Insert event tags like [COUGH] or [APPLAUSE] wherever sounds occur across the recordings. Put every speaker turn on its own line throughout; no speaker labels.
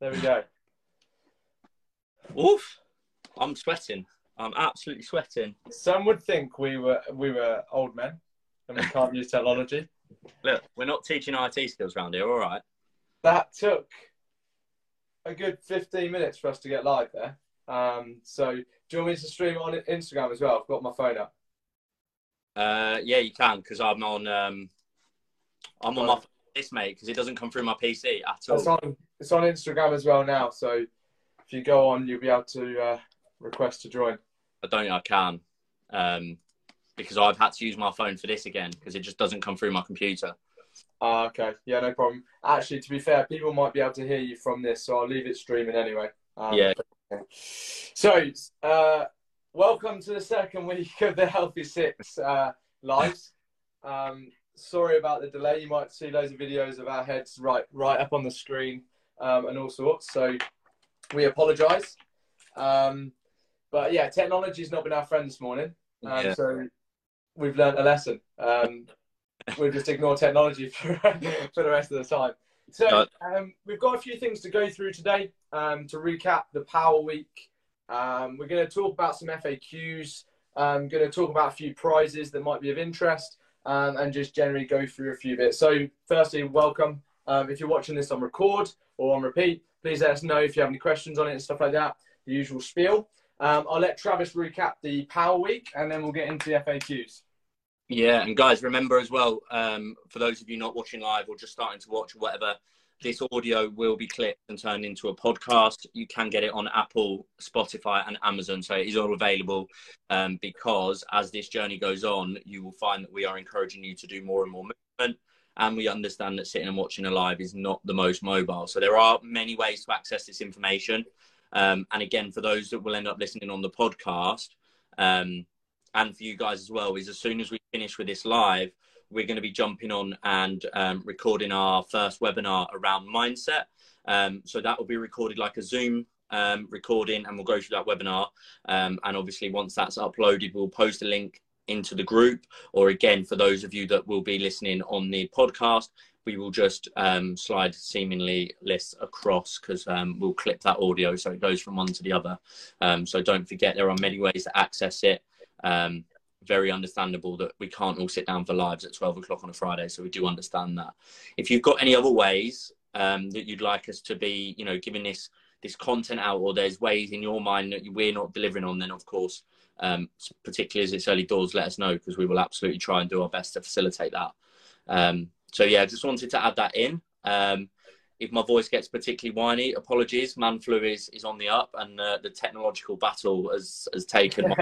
There we go.
Oof. I'm sweating. I'm absolutely sweating.
Some would think we were we were old men and we can't use technology. [LAUGHS]
Look, we're not teaching IT skills around here, all right?
That took a good 15 minutes for us to get live there. Um, so, do you want me to stream on Instagram as well? I've got my phone up.
Uh, yeah, you can because I'm on. Um, I'm on my this mate because it doesn't come through my PC at all.
It's on. It's on Instagram as well now. So if you go on, you'll be able to uh, request to join.
I don't think I can um, because I've had to use my phone for this again because it just doesn't come through my computer.
Ah, uh, okay. Yeah, no problem. Actually, to be fair, people might be able to hear you from this, so I'll leave it streaming anyway.
Um, yeah.
So, uh, welcome to the second week of the Healthy Six uh, lives. Um, sorry about the delay. You might see loads of videos of our heads right right up on the screen um, and all sorts. So we apologise. Um, but yeah, technology's not been our friend this morning. Um, yeah. So we've learned a lesson. Um, we'll just ignore technology [LAUGHS] for, for the rest of the time. So um, we've got a few things to go through today um, to recap the Power Week. Um, we're going to talk about some FAQs. I'm going to talk about a few prizes that might be of interest um, and just generally go through a few bits. So, firstly, welcome. Um, if you're watching this on record or on repeat, please let us know if you have any questions on it and stuff like that. The usual spiel. Um, I'll let Travis recap the Power Week and then we'll get into the FAQs.
Yeah, and guys, remember as well, um, for those of you not watching live or just starting to watch or whatever, this audio will be clipped and turned into a podcast. You can get it on Apple, Spotify, and Amazon. So it is all available um, because as this journey goes on, you will find that we are encouraging you to do more and more movement. And we understand that sitting and watching a live is not the most mobile. So there are many ways to access this information. Um, and again, for those that will end up listening on the podcast, um, and for you guys as well, is as soon as we finish with this live, we're going to be jumping on and um, recording our first webinar around mindset. Um, so that will be recorded like a Zoom um, recording, and we'll go through that webinar. Um, and obviously, once that's uploaded, we'll post a link into the group. Or again, for those of you that will be listening on the podcast, we will just um, slide seemingly lists across because um, we'll clip that audio so it goes from one to the other. so don't forget, there are many ways to access it. Um, very understandable that we can't all sit down for lives at 12 o'clock on a Friday. So we do understand that. If you've got any other ways um, that you'd like us to be, you know, giving this this content out, or there's ways in your mind that we're not delivering on, then of course, um, particularly as it's early doors, let us know because we will absolutely try and do our best to facilitate that. Um, so yeah, just wanted to add that in. Um, if my voice gets particularly whiny, apologies. Man flu is, is on the up, and uh, the technological battle has has taken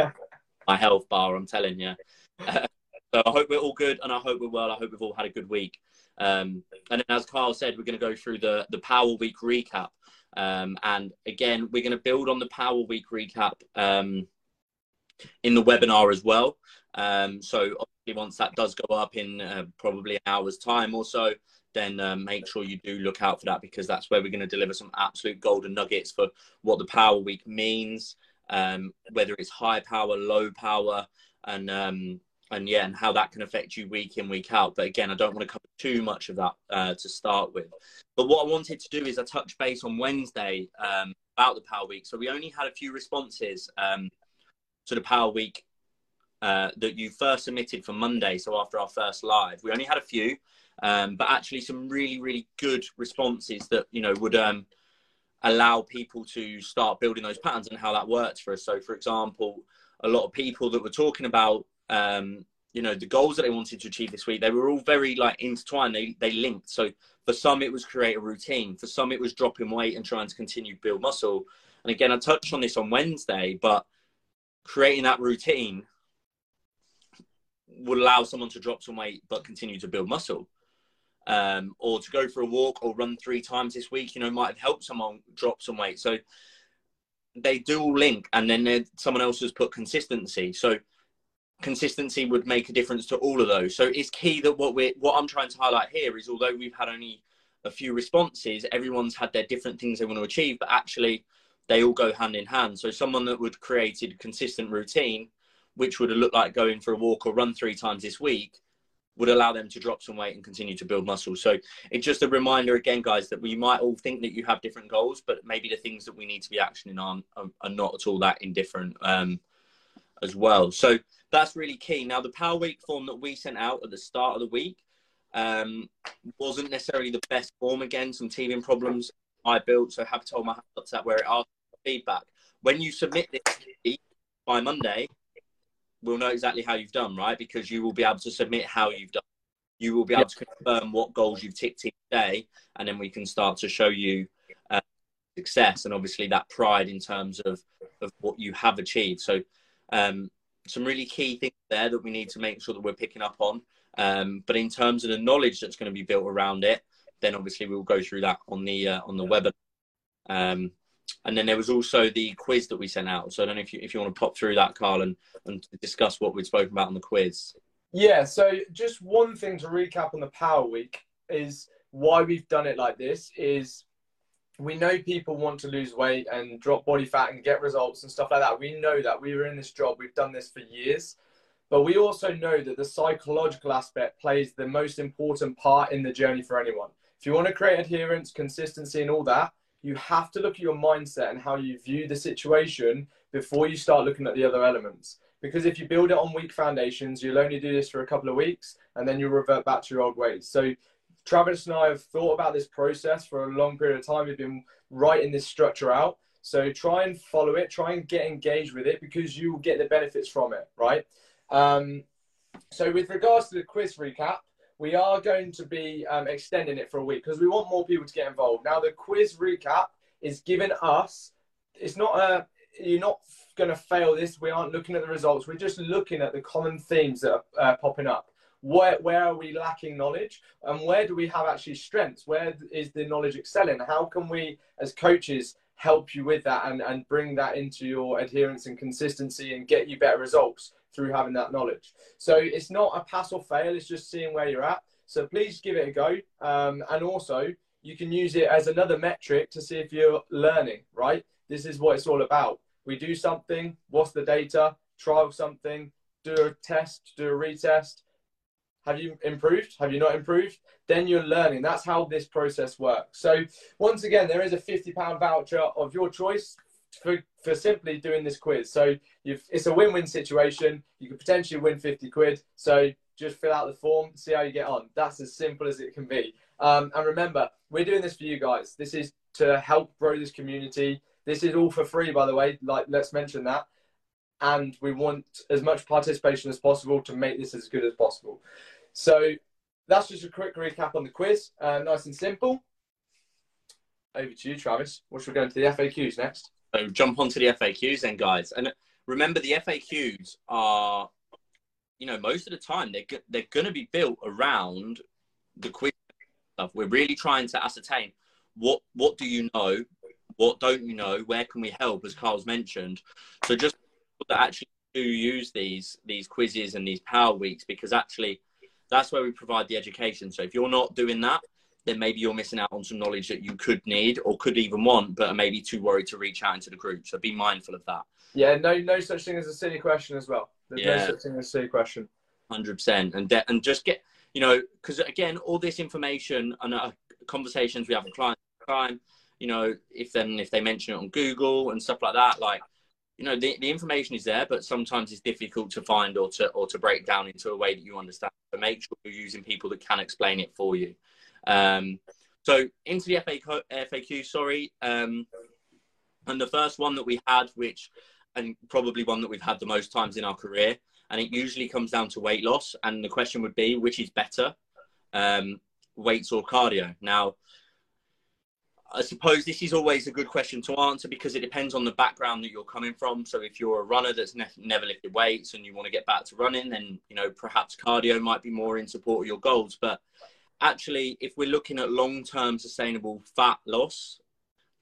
my [LAUGHS] health bar. I'm telling you. [LAUGHS] Uh, so I hope we're all good, and I hope we're well. I hope we've all had a good week. Um, and as Carl said, we're going to go through the the Power Week recap. Um, and again, we're going to build on the Power Week recap um, in the webinar as well. Um, so obviously, once that does go up in uh, probably an hour's time or so, then um, make sure you do look out for that because that's where we're going to deliver some absolute golden nuggets for what the Power Week means, um, whether it's high power, low power, and um, and yeah, and how that can affect you week in, week out. But again, I don't want to cover too much of that uh, to start with. But what I wanted to do is I touch base on Wednesday um, about the Power Week. So we only had a few responses um, to the Power Week uh, that you first submitted for Monday. So after our first live, we only had a few, um, but actually some really, really good responses that you know would um, allow people to start building those patterns and how that works for us. So, for example, a lot of people that were talking about, um, you know, the goals that they wanted to achieve this week, they were all very like intertwined. They they linked. So for some, it was create a routine. For some, it was dropping weight and trying to continue build muscle. And again, I touched on this on Wednesday, but creating that routine would allow someone to drop some weight but continue to build muscle um, or to go for a walk or run three times this week, you know, might have helped someone drop some weight. So they do link, and then someone else has put consistency. So consistency would make a difference to all of those. So it's key that what we're what I'm trying to highlight here is although we've had only a few responses, everyone's had their different things they want to achieve, but actually they all go hand in hand. So someone that would created a consistent routine, which would have looked like going for a walk or run three times this week, would allow them to drop some weight and continue to build muscle. So it's just a reminder again, guys, that we might all think that you have different goals, but maybe the things that we need to be actioning on are, not at all that indifferent um, as well. So that's really key. Now, the Power Week form that we sent out at the start of the week um, wasn't necessarily the best form. Again, some teething problems I built, so I have told my hands that where it asked feedback. When you submit this by Monday, we'll know exactly how you've done, right? Because you will be able to submit how you've done. You will be able to confirm what goals you've ticked each day, and then we can start to show you uh, success and obviously that pride in terms of of what you have achieved. So, um, some really key things there that we need to make sure that we're picking up on. Um, but in terms of the knowledge that's going to be built around it, then obviously we'll go through that on the uh, on the webinar. Um, and then there was also the quiz that we sent out. So I don't know if you if you want to pop through that, Carl, and, and discuss what we'd spoken about on the quiz.
Yeah. So just one thing to recap on the Power Week is why we've done it like this is we know people want to lose weight and drop body fat and get results and stuff like that. We know that we were in this job. We've done this for years. But we also know that the psychological aspect plays the most important part in the journey for anyone. If you want to create adherence, consistency, and all that, you have to look at your mindset and how you view the situation before you start looking at the other elements. Because if you build it on weak foundations, you'll only do this for a couple of weeks and then you'll revert back to your old ways. So, Travis and I have thought about this process for a long period of time. We've been writing this structure out. So, try and follow it, try and get engaged with it because you will get the benefits from it, right? Um, so with regards to the quiz recap, we are going to be um, extending it for a week because we want more people to get involved. Now the quiz recap is giving us, it's not a, you're not going to fail this. We aren't looking at the results. We're just looking at the common themes that are uh, popping up. Where, where are we lacking knowledge and where do we have actually strengths? Where is the knowledge excelling? How can we as coaches help you with that and, and bring that into your adherence and consistency and get you better results? through having that knowledge. So it's not a pass or fail, it's just seeing where you're at. So please give it a go. Um, and also, you can use it as another metric to see if you're learning, right? This is what it's all about. We do something, what's the data, trial something, do a test, do a retest. Have you improved? Have you not improved? Then you're learning. That's how this process works. So, once again, there is a £50 voucher of your choice for, for simply doing this quiz. So it's a win-win situation. You could potentially win 50 quid. So just fill out the form, see how you get on. That's as simple as it can be. Um, and remember, we're doing this for you guys. This is to help grow this community. This is all for free, by the way. Like, let's mention that. And we want as much participation as possible to make this as good as possible. So that's just a quick recap on the quiz. Uh, nice and simple. Over to you, Travis. What should we go into the FAQs next?
So jump onto the FAQs then, guys. And remember, the FAQs are, you know, most of the time they're they're going to be built around the quiz stuff. We're really trying to ascertain what what do you know, what don't you know, where can we help, as Carl's mentioned. So just that actually do use these these quizzes and these power weeks because actually that's where we provide the education. So if you're not doing that, then maybe you're missing out on some knowledge that you could need or could even want, but are maybe too worried to reach out into the group. So be mindful of that.
Yeah, no, no such thing as a silly question as well. There's yeah. no such thing as a silly question.
Hundred percent, and de- and just get you know because again, all this information and uh, conversations we have with clients, time, you know, if then if they mention it on Google and stuff like that, like you know the, the information is there but sometimes it's difficult to find or to or to break down into a way that you understand so make sure you're using people that can explain it for you um, so into the FAQ, FAQ sorry. Um, and the first one that we had, which, and probably one that we've had the most times in our career, and it usually comes down to weight loss. And the question would be, which is better, um, weights or cardio? Now, I suppose this is always a good question to answer because it depends on the background that you're coming from. So if you're a runner that's ne- never lifted weights and you want to get back to running, then you know perhaps cardio might be more in support of your goals. But actually, if we're looking at long term sustainable fat loss,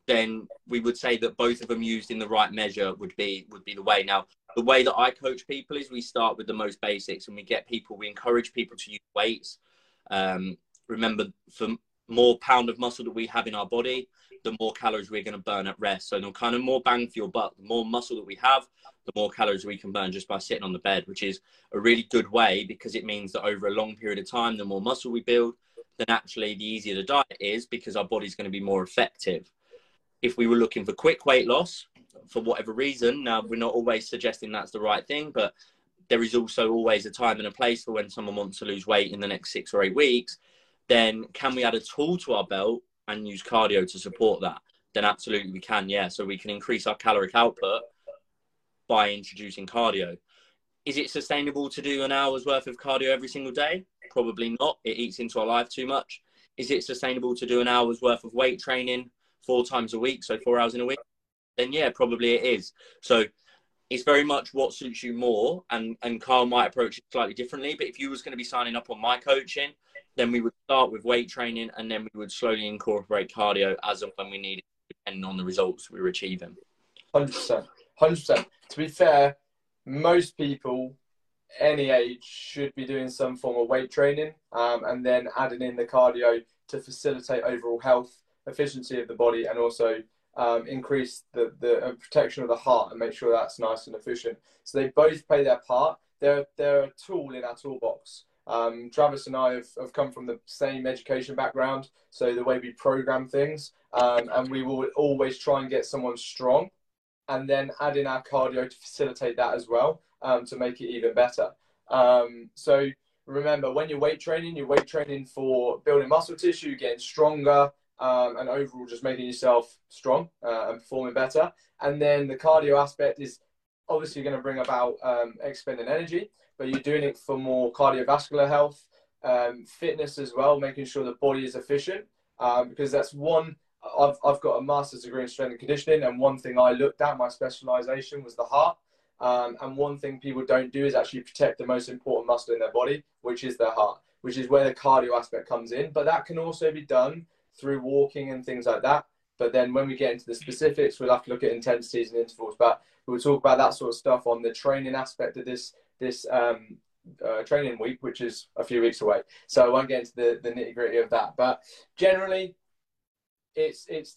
then we would say that both of them used in the right measure would be would be the way. Now, the way that I coach people is we start with the most basics and we get people, we encourage people to use weights. Um, remember, for more pound of muscle that we have in our body, the more calories we're going to burn at rest. So the kind of more bang for your buck, the more muscle that we have, the more calories we can burn just by sitting on the bed, which is a really good way because it means that over a long period of time, the more muscle we build, then actually the easier the diet is because our body's going to be more effective. If we were looking for quick weight loss, for whatever reason, now we're not always suggesting that's the right thing, but there is also always a time and a place for when someone wants to lose weight in the next six or eight weeks. Then can we add a tool to our belt and use cardio to support that? Then absolutely we can, yeah. So we can increase our caloric output by introducing cardio. Is it sustainable to do an hour's worth of cardio every single day? Probably not. It eats into our life too much. Is it sustainable to do an hour's worth of weight training four times a week, so four hours in a week? Then yeah, probably it is. So it's very much what suits you more, and and Carl might approach it slightly differently. But if you was going to be signing up on my coaching, then we would start with weight training, and then we would slowly incorporate cardio as and when we need it, depending on the results we were achieving.
Hundred percent, hundred percent. To be fair, most people any age should be doing some form of weight training um, and then adding in the cardio to facilitate overall health, efficiency of the body, and also um, increase the, the uh, protection of the heart and make sure that's nice and efficient. So they both play their part. They're, they're a tool in our toolbox. Um, Travis and I have, have come from the same education background, so the way we program things, um, and we will always try and get someone strong and then add in our cardio to facilitate that as well um, to make it even better. Um, so remember, when you're weight training, you're weight training for building muscle tissue, getting stronger, um, and overall just making yourself strong uh, and performing better. And then the cardio aspect is obviously going to bring about um, expending energy, but you're doing it for more cardiovascular health, um, fitness as well, making sure the body is efficient. Um, because that's one I've, I've got a master's degree in strength and conditioning, and one thing I looked at, my specialization was the heart. Um, and one thing people don't do is actually protect the most important muscle in their body, which is their heart, which is where the cardio aspect comes in. But that can also be done through walking and things like that. But then when we get into the specifics, we'll have to look at intensities and intervals. But we'll talk about that sort of stuff on the training aspect of this this um, uh, training week, which is a few weeks away. So I won't get into the, the nitty gritty of that. But generally, it's it's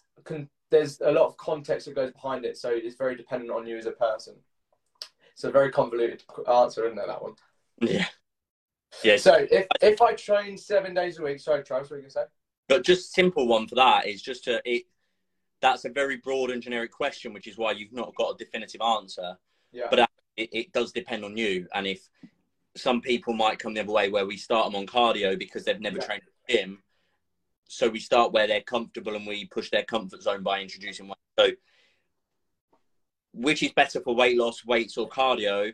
there's a lot of context that goes behind it, so it's very dependent on you as a person. It's a very convoluted answer, isn't there? That one.
Yeah. Yeah.
So if if I train seven days a week, sorry, Charles, what are you gonna say?
But just simple one for that is just to it. That's a very broad and generic question, which is why you've not got a definitive answer.
Yeah.
But it, it does depend on you, and if some people might come the other way where we start them on cardio because they've never yeah. trained in the gym so we start where they're comfortable and we push their comfort zone by introducing weight. So, which is better for weight loss, weights, or cardio?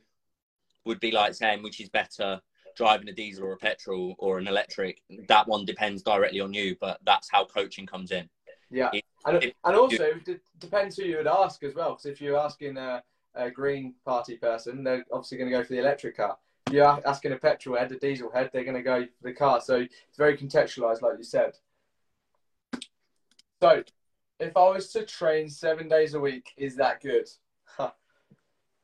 Would be like saying which is better, driving a diesel or a petrol or an electric. That one depends directly on you, but that's how coaching comes in.
Yeah, and, and also it depends who you would ask as well. Because if you're asking a, a green party person, they're obviously going to go for the electric car you're asking a petrol head, a diesel head, they're going to go for the car. So it's very contextualized, like you said. So, if I was to train seven days a week, is that good?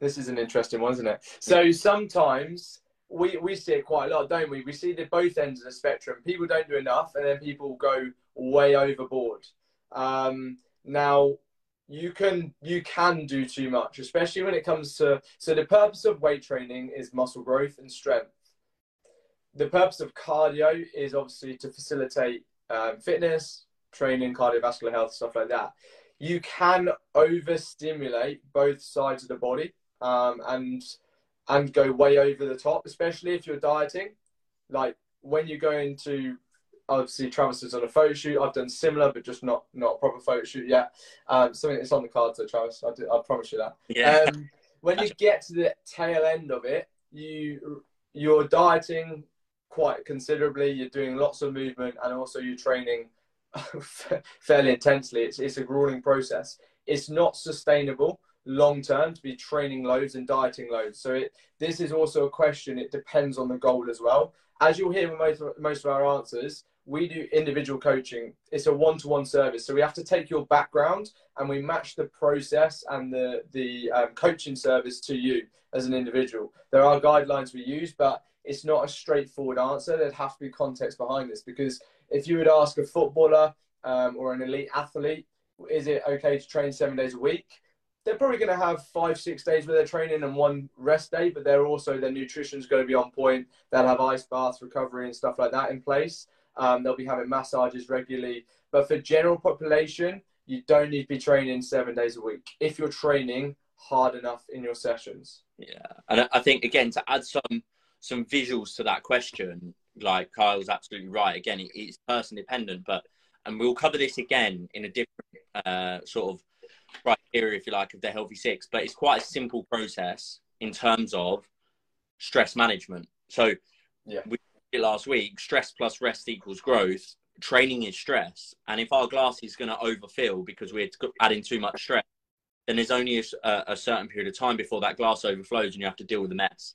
This is an interesting one, isn't it? So sometimes we we see it quite a lot, don't we? We see the both ends of the spectrum. People don't do enough, and then people go way overboard. Um, now, you can you can do too much, especially when it comes to. So the purpose of weight training is muscle growth and strength. The purpose of cardio is obviously to facilitate um, fitness, training, cardiovascular health, stuff like that, you can overstimulate both sides of the body um, and and go way over the top, especially if you're dieting. Like when you're going to obviously Travis is on a photo shoot. I've done similar, but just not not a proper photo shoot yet. Um, something that's on the cards, though, Travis. I, do, I promise you that.
Yeah.
Um, when you get to the tail end of it, you you're dieting quite considerably. You're doing lots of movement, and also you're training [LAUGHS] fairly intensely. It's, it's a grueling process. It's not sustainable long term to be training loads and dieting loads. So it, this is also a question. It depends on the goal as well. As you'll hear with most, most of our answers, we do individual coaching. It's a one-to-one service. So we have to take your background and we match the process and the, the um, coaching service to you as an individual. There are guidelines we use, but it's not a straightforward answer. There'd have to be context behind this because if you would ask a footballer um, or an elite athlete, is it okay to train seven days a week? They're probably going to have five, six days where they're training and one rest day, but they're also their nutrition's going to be on point. They'll have ice baths, recovery, and stuff like that in place. Um, they'll be having massages regularly. But for general population, you don't need to be training seven days a week if you're training hard enough in your sessions.
Yeah, and I think again to add some some visuals to that question, like Kyle's absolutely right. Again, it's person dependent, but and we'll cover this again in a different uh, sort of criteria, if you like, of the healthy six. But it's quite a simple process in terms of stress management. So
yeah.
we last week. Stress plus rest equals growth. Training is stress, and if our glass is going to overfill because we're adding too much stress, then there's only a, a, certain period of time before that glass overflows and you have to deal with the mess.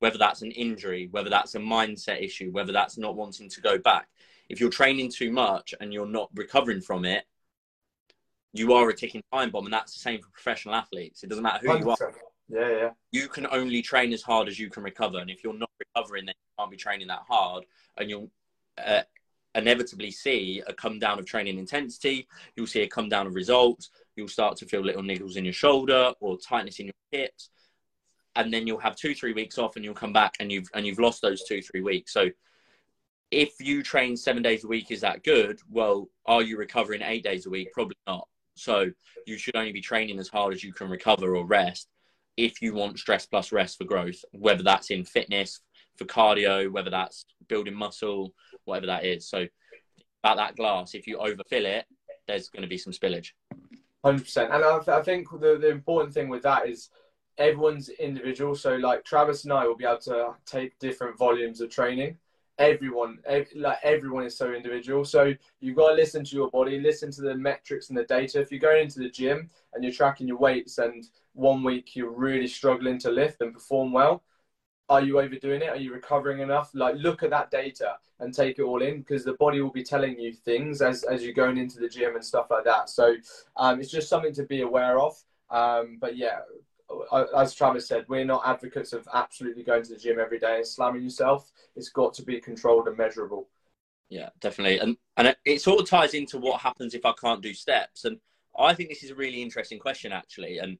Whether that's an injury, whether that's a mindset issue, whether that's not wanting to go back. If you're training too much and you're not recovering from it, you are a ticking time bomb, and that's the same for professional athletes. It doesn't matter who 100%. you are.
Yeah, yeah.
You can only train as hard as you can recover, and if you're not recovering, then you can't be training that hard, and you'll uh, inevitably see a come down of training intensity. You'll see a come down of results. You'll start to feel little niggles in your shoulder or tightness in your hips. And then you'll have two three weeks off and you'll come back and you've and you've lost those two three weeks. So if you train seven days a week is that good? Well are you recovering eight days a week? Probably not. So you should only be training as hard as you can recover or rest if you want stress plus rest for growth whether that's in fitness for cardio whether that's building muscle whatever that is so about that glass if you overfill it there's going to be some spillage
Hundred percent, and I, I think the, the important thing with that is everyone's individual. So like Travis and I will be able to take different volumes of training. Everyone, ev- like everyone is so individual. So you've got to listen to your body, listen to the metrics and the data. If you're going into the gym and you're tracking your weights, and one week you're really struggling to lift and perform well, are you overdoing it? Are you recovering enough? Like, look at that data and take it all in because the body will be telling you things as, as you're going into the gym and stuff like that. So, um, it's just something to be aware of. Um, but yeah, as Travis said, we're not advocates of absolutely going to the gym every day and slamming yourself. It's got to be controlled and measurable.
Yeah, definitely. And and it sort of ties into what happens if I can't do steps. And I think this is a really interesting question, actually. And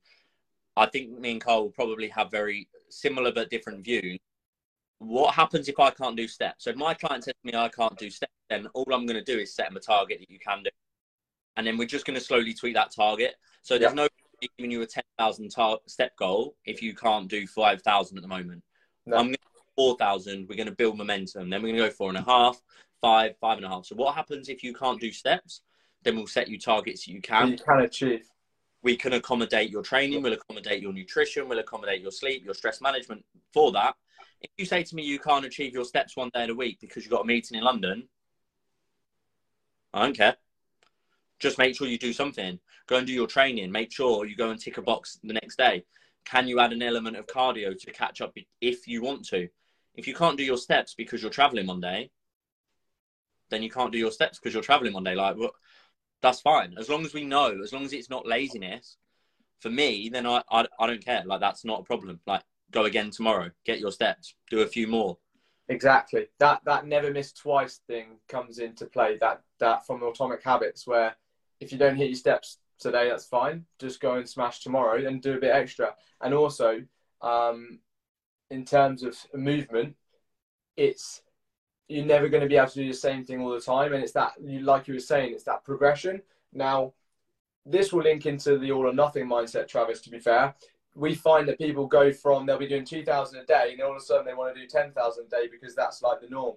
I think me and Carl will probably have very similar but different views. What happens if I can't do steps? So if my client says to me I can't do steps, then all I'm going to do is set them a target that you can do, and then we're just going to slowly tweak that target. So there's yeah. no giving you a ten thousand tar- step goal if you can't do five thousand at the moment. No. I'm going to four thousand. We're going to build momentum. Then we're going to go four and a half, five, five and a half. So what happens if you can't do steps? Then we'll set you targets you can.
You can achieve
we can accommodate your training, we'll accommodate your nutrition, we'll accommodate your sleep, your stress management for that. If you say to me you can't achieve your steps one day in a week because you've got a meeting in London, I don't care. Just make sure you do something. Go and do your training. Make sure you go and tick a box the next day. Can you add an element of cardio to catch up if you want to? If you can't do your steps because you're traveling one day, then you can't do your steps because you're traveling one day. Like, that's fine. As long as we know as long as it's not laziness for me then I, I i don't care. Like that's not a problem. Like go again tomorrow. Get your steps. Do a few more.
Exactly. That that never miss twice thing comes into play. That that from atomic habits where if you don't hit your steps today that's fine. Just go and smash tomorrow and do a bit extra. And also um in terms of movement it's you're never going to be able to do the same thing all the time. And it's that, you like you were saying, it's that progression. Now, this will link into the all or nothing mindset, Travis, to be fair. We find that people go from, they'll be doing 2,000 a day, and all of a sudden they want to do 10,000 a day because that's like the norm.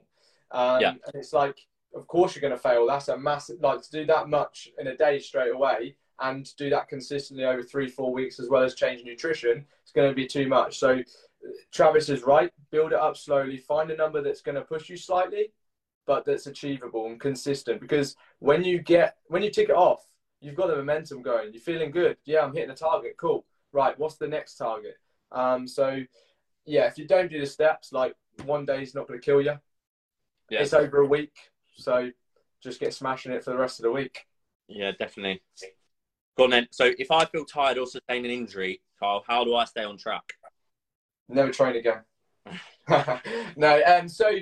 Um, yeah. And it's like, of course you're going to fail. That's a massive, like to do that much in a day straight away and do that consistently over three, four weeks, as well as change nutrition, it's going to be too much. So Travis is right. Build it up slowly. Find a number that's going to push you slightly, but that's achievable and consistent. Because when you get when you tick it off, you've got the momentum going. You're feeling good. Yeah, I'm hitting a target. Cool. Right. What's the next target? Um, so yeah, if you don't do the steps, like one day is not going to kill you. Yeah. It's over a week, so just get smashing it for the rest of the week.
Yeah, definitely. Go on then. So if I feel tired or sustain an injury, Carl, how do I stay on track?
Never train again. [LAUGHS] no, um, so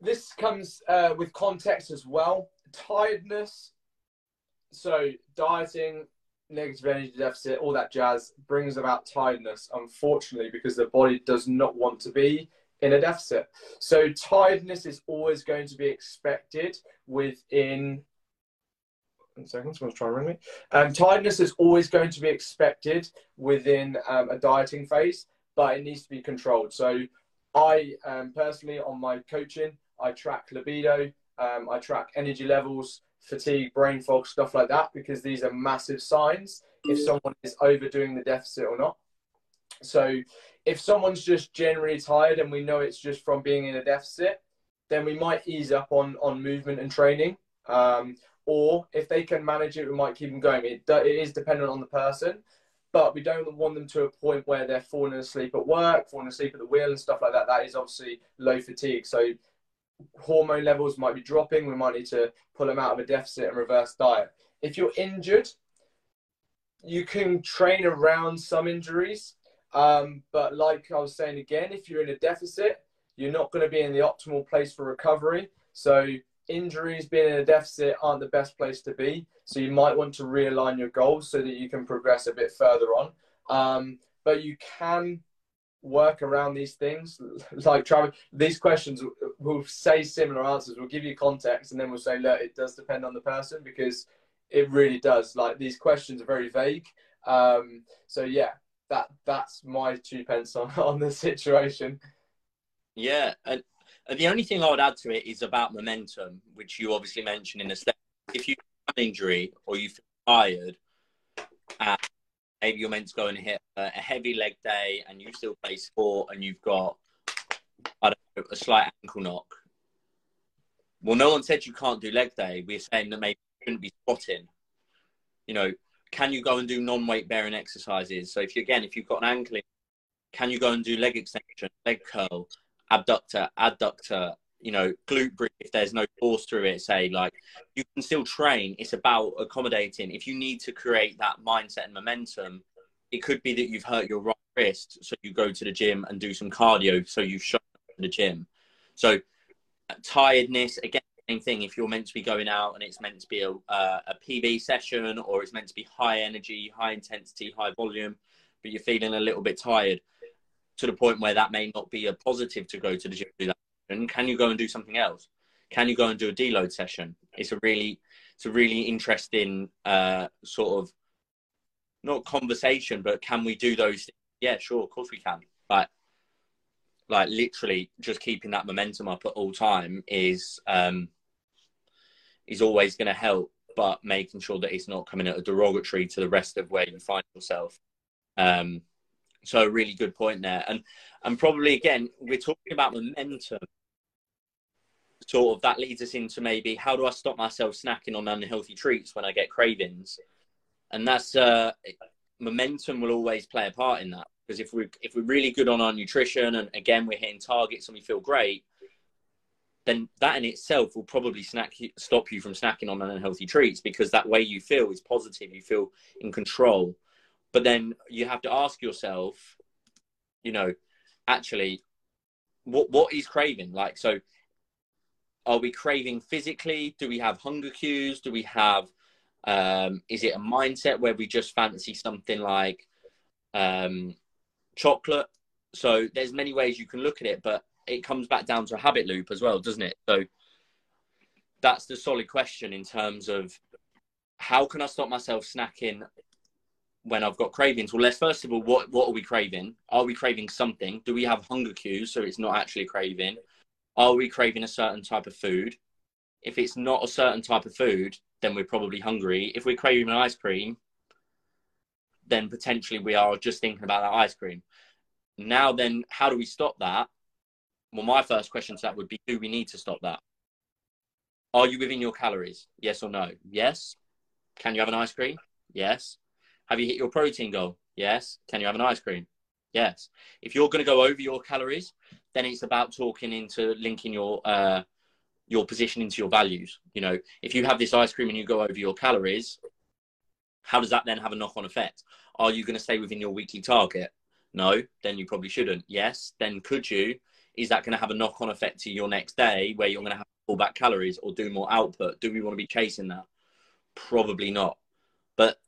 this comes uh, with context as well. Tiredness so dieting, negative energy deficit, all that jazz brings about tiredness, unfortunately, because the body does not want to be in a deficit. So tiredness is always going to be expected within. One second, someone's trying to ring me. Um, tiredness is always going to be expected within um, a dieting phase, but it needs to be controlled. So I um, personally, on my coaching, I track libido, um, I track energy levels, fatigue, brain fog, stuff like that, because these are massive signs if someone is overdoing the deficit or not. So if someone's just generally tired and we know it's just from being in a deficit, then we might ease up on, on movement and training. Um, or if they can manage it, we might keep them going. It, it is dependent on the person, but we don't want them to a point where they're falling asleep at work, falling asleep at the wheel, and stuff like that. That is obviously low fatigue. So hormone levels might be dropping. We might need to pull them out of a deficit and reverse diet. If you're injured, you can train around some injuries. Um, but like I was saying again, if you're in a deficit, you're not going to be in the optimal place for recovery. So injuries, being in a deficit, aren't the best place to be. So you might want to realign your goals so that you can progress a bit further on. Um, but you can work around these things. [LAUGHS] Like Travis, these questions will say similar answers. We'll give you context, and then we'll say, look, it does depend on the person because it really does. Like these questions are very vague. Um, so yeah, that that's my two pence on [LAUGHS] on the situation.
Yeah, and, the only thing I would add to it is about momentum, which you obviously mentioned in a step. If you have an injury or you feel tired, and maybe you're meant to go and hit a, heavy leg day, and you still play sport, and you've got know, a slight ankle knock. Well, no one said you can't do leg day. We're saying that maybe you shouldn't be squatting. You know, can you go and do non-weight bearing exercises? So if you again, if you've got an ankle, can you go and do leg extension, leg curl, abductor, adductor, you know, glute bridge if there's no force through it, say like you can still train. It's about accommodating. If you need to create that mindset and momentum, it could be that you've hurt your right wrist, so you go to the gym and do some cardio, so you've shown the gym. So tiredness again same thing if you're meant to be going out and it's meant to be a, uh, a PB session or it's meant to be high energy, high intensity, high volume, but you're feeling a little bit tired to the point where that may not be a positive to go to the gym. And can you go and do something else? Can you go and do a deload session? It's a really, it's a really interesting uh, sort of not conversation, but can we do those? Things? Yeah, sure, of course we can. Like like literally just keeping that momentum up at all time is um is always going to help but making sure that it's not coming at a derogatory to the rest of where you find yourself um so a really good point there. And and probably again we're talking about momentum. Sort of that leads us into maybe how do i stop myself snacking on unhealthy treats when i get cravings? And that's uh momentum will always play a part in that. Because if we if we're really good on our nutrition and again we're hitting targets and we feel great, then that in itself will probably snack stop you from snacking on unhealthy treats because that way you feel is positive, you feel in control. But then you have to ask yourself, you know, actually, what what is craving like? So, are we craving physically? Do we have hunger cues? Do we have um, is it a mindset where we just fancy something like um, chocolate. So there's many ways you can look at it, but it comes back down to a habit loop as well, doesn't it? So that's the solid question in terms of how can I stop myself snacking when I've got cravings? Well, let's first of all, what what are we craving? Are we craving something? Do we have hunger cues so it's not actually craving? Are we craving a certain type of food? If it's not a certain type of food, then we're probably hungry. If we're craving an ice cream, then potentially we are just thinking about that ice cream. Now, then, how do we stop that? Well, my first question to that would be do we need to stop that? Are you within your calories? Yes or no? Yes. Can you have an ice cream? Yes. Have you hit your protein goal? Yes. Can you have an ice cream? Yes. If you're going to go over your calories, then it's about talking into linking your uh, your position into your values. You know, if you have this ice cream and you go over your calories, how does that then have a knock on effect? Are you going to stay within your weekly target? No, then you probably shouldn't. Yes, then could you? Is that going to have a knock on effect to your next day where you're going to have to pull back calories or do more output? Do we want to be chasing that? Probably not. But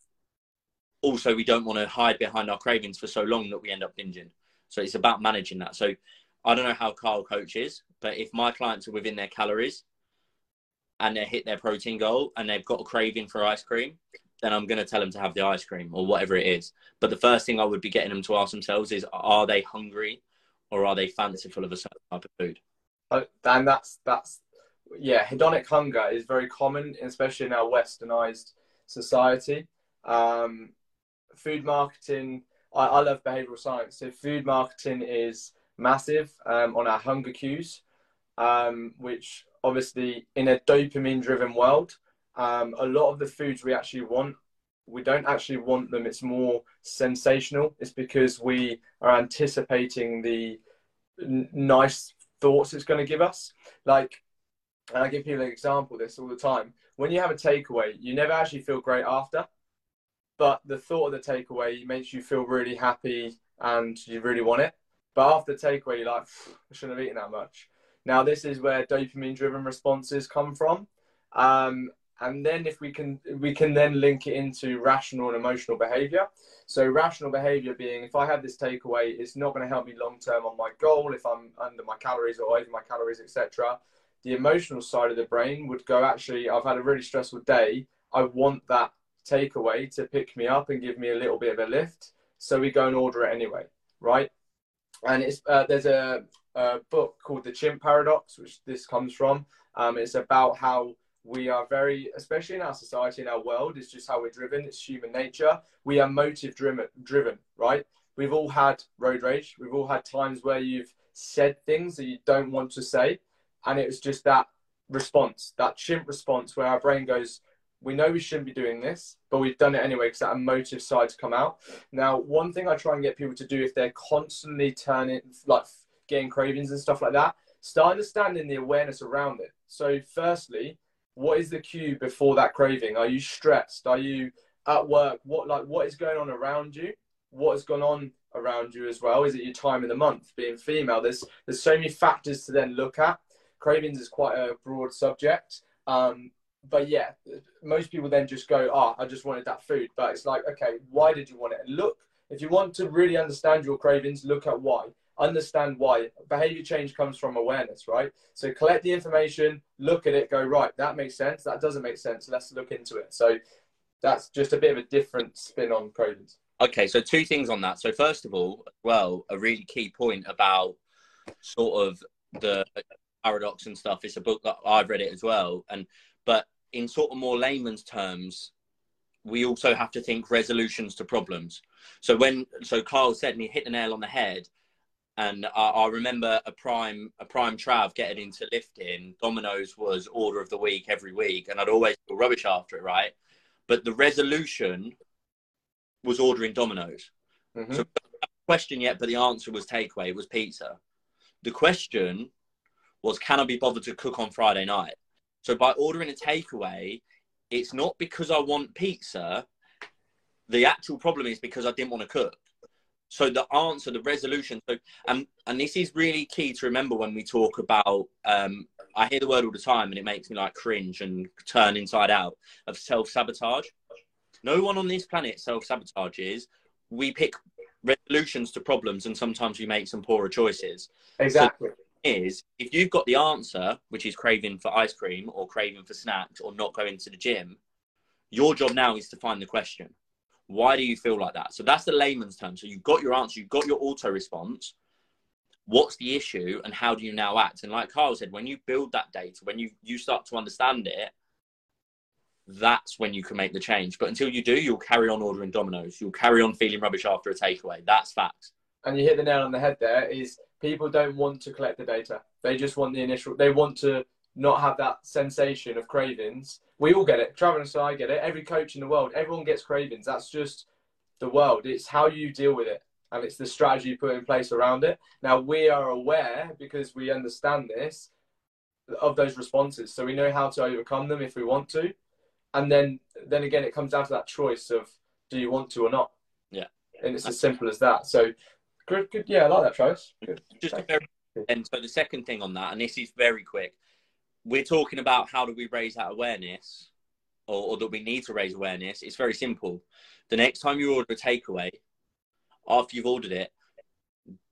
also, we don't want to hide behind our cravings for so long that we end up binging. So it's about managing that. So I don't know how Carl coaches, but if my clients are within their calories and they hit their protein goal and they've got a craving for ice cream, then I'm going to tell them to have the ice cream or whatever it is. But the first thing I would be getting them to ask themselves is, are they hungry or are they fanciful of a certain type of food?
Uh, and that's that's yeah, hedonic hunger is very common, especially in our westernized society. Um, food marketing, I, I, love behavioral science. So food marketing is massive um, on our hunger cues, um, which obviously in a dopamine driven world, um, a lot of the foods we actually want, we don't actually want them. It's more sensational. It's because we are anticipating the n- nice thoughts it's going to give us. Like, I give people an example this all the time. When you have a takeaway, you never actually feel great after, but the thought of the takeaway makes you feel really happy and you really want it. But after the takeaway, you're like, I shouldn't have eaten that much. Now, this is where dopamine driven responses come from. Um, and then if we can we can then link it into rational and emotional behavior so rational behavior being if i have this takeaway it's not going to help me long term on my goal if i'm under my calories or over my calories etc the emotional side of the brain would go actually i've had a really stressful day i want that takeaway to pick me up and give me a little bit of a lift so we go and order it anyway right and it's uh, there's a, a, book called the chimp paradox which this comes from um, it's about how we are very, especially in our society, in our world, it's just how we're driven. It's human nature. We are motive driven, driven, right? We've all had road rage. We've all had times where you've said things that you don't want to say. And it was just that response, that chimp response where our brain goes, we know we shouldn't be doing this, but we've done it anyway because that emotive side's come out. Now, one thing I try and get people to do if they're constantly turning, like getting cravings and stuff like that, start understanding the awareness around it. So, firstly, what is the cue before that craving? Are you stressed? Are you at work? What like what is going on around you? What has gone on around you as well? Is it your time of the month? Being female, there's there's so many factors to then look at. Cravings is quite a broad subject. Um, but yeah, most people then just go, "Ah, oh, I just wanted that food." But it's like, okay, why did you want it? And look, if you want to really understand your cravings, look at why understand why. Behavior change comes from awareness, right? So collect the information, look at it, go, right, that makes sense. That doesn't make sense. Let's look into it. So that's just a bit of a different spin on cravings.
Okay, so two things on that. So first of all, well, a really key point about sort of the paradox and stuff. It's a book that I've read it as well, and but in sort of more layman's terms, we also have to think resolutions to problems. So when so Carl said, and he hit the nail on the head and I, I, remember a prime a prime trav getting into lifting. Domino's was order of the week every week, and I'd always feel rubbish after it, right? But the resolution was ordering Domino's. Mm-hmm. So question yet, but the answer was takeaway. It was pizza. The question was, can I be bothered to cook on Friday night? So by ordering a takeaway, it's not because I want pizza. The actual problem is because I didn't want to cook. So the answer, the resolution. So and and this is really key to remember when we talk about. Um, I hear the word all the time, and it makes me like cringe and turn inside out of self sabotage. No one on this planet self sabotages. We pick resolutions to problems, and sometimes we make some poorer choices.
Exactly. So
is if you've got the answer, which is craving for ice cream or craving for snacks or not going to the gym, your job now is to find the question. Why do you feel like that? So that's the layman's term. So you've got your answer, you've got your auto response. What's the issue and how do you now act? And like Carl said, when you build that data, when you, you start to understand it, that's when you can make the change. But until you do, you'll carry on ordering Domino's. You'll carry on feeling rubbish after a takeaway. That's facts.
And you hit the nail on the head there is people don't want to collect the data. They just want the initial, they want to not have that sensation of cravings. We all get it. Travis and I get it. Every coach in the world, everyone gets cravings. That's just the world. It's how you deal with it and it's the strategy you put in place around it. Now we are aware because we understand this of those responses, so we know how to overcome them if we want to. And then, then again, it comes down to that choice of do you want to or not.
Yeah,
and it's as simple as that. So, good, good. Yeah, I like that, Travis. Good.
Just very, and so the second thing on that, and this is very quick we're talking about how do we raise that awareness or, or that we need to raise awareness, it's very simple. The next time you order a takeaway, after you've ordered it,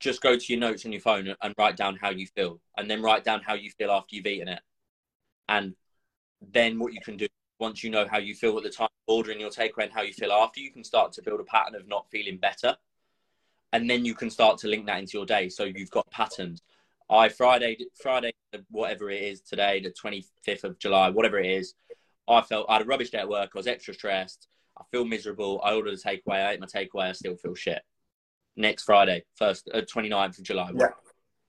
just go to your notes on your phone and write down how you feel, and then write down how you feel after you've eaten it. And then what you can do once you know how you feel at the time of ordering your takeaway and how you feel after, you can start to build a pattern of not feeling better. And then you can start to link that into your day. So you've got patterns. I Friday, Friday, whatever it is today, the 25th of July, whatever it is, I felt I had a rubbish day at work. I was extra stressed. I feel miserable. I ordered a takeaway. I ate my takeaway. I still feel shit. Next Friday, first uh, 29th of July.
Yeah.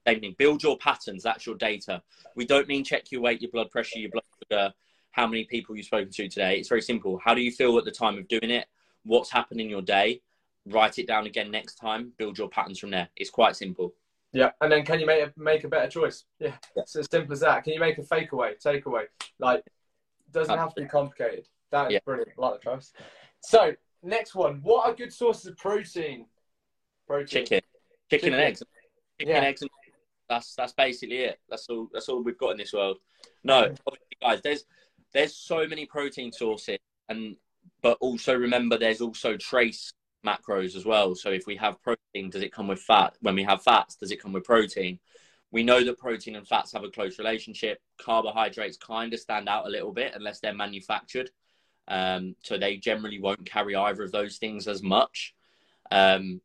Same thing. Build your patterns. That's your data. We don't mean check your weight, your blood pressure, your blood sugar, how many people you've spoken to today. It's very simple. How do you feel at the time of doing it? What's happened in your day? Write it down again next time. Build your patterns from there. It's quite simple.
Yeah, and then can you make a, make a better choice? Yeah, yeah. it's as simple as that. Can you make a fake away, take away? Like, doesn't have to be complicated. That is yeah. brilliant. I like the choice. So, next one. What are good sources of protein?
Protein. Chicken. Chicken, Chicken. and eggs. Chicken, yeah. eggs, and that's that's basically it. That's all. That's all we've got in this world. No, guys. There's there's so many protein sources, and but also remember there's also trace macros as well. So if we have protein, does it come with fat? When we have fats, does it come with protein? We know that protein and fats have a close relationship. Carbohydrates kind of stand out a little bit unless they're manufactured. Um, so they generally won't carry either of those things as much. Um,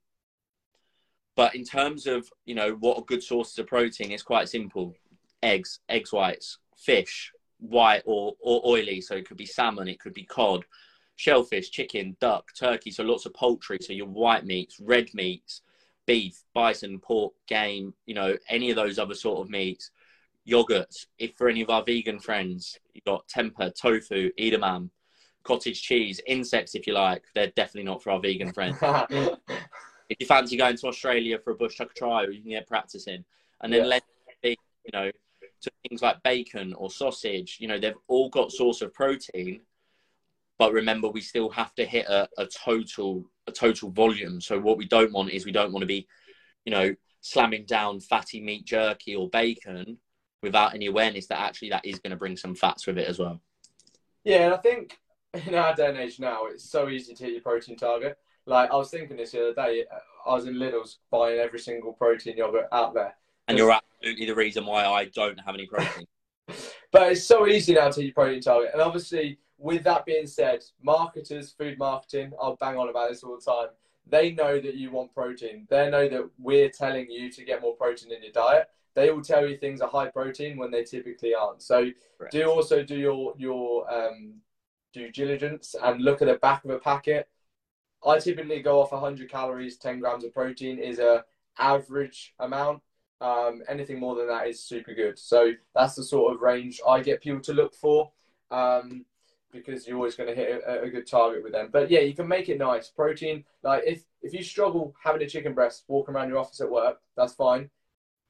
but in terms of you know what a good source of protein, it's quite simple: eggs, eggs whites, fish, white or, or oily. So it could be salmon, it could be cod, shellfish, chicken, duck, turkey. So lots of poultry. So your white meats, red meats, beef, bison, pork, game, you know, any of those other sort of meats. Yogurts. If for any of our vegan friends, you've got tempeh, tofu, edamame, cottage cheese, insects if you like. They're definitely not for our vegan friends. [LAUGHS] if you fancy going to Australia for a bush tucker trial, you can get practicing. And then yeah. let you know, to things like bacon or sausage. You know, they've all got source of protein, but remember, we still have to hit a, a total a total volume. So what we don't want is we don't want to be, you know, slamming down fatty meat jerky or bacon without any awareness that actually that is going to bring some fats with it as well.
Yeah, and I think in our day and age now, it's so easy to hit your protein target. Like I was thinking this the other day, I was in Lidl's buying every single protein yogurt out there,
and you're absolutely the reason why I don't have any protein. [LAUGHS]
but it's so easy now to hit your protein target. And obviously, with that being said, marketers, food marketing, I'll bang on about this all the time. They know that you want protein. They know that we're telling you to get more protein in your diet. They will tell you things are high protein when they typically aren't. So Correct. do also do your your um, due diligence and look at the back of a packet. I typically go off 100 calories, 10 grams of protein is a average amount. Um, anything more than that is super good. So that's the sort of range I get people to look for um, because you're always going to hit a, a, good target with them. But yeah, you can make it nice. Protein, like if, if you struggle having a chicken breast walking around your office at work, that's fine.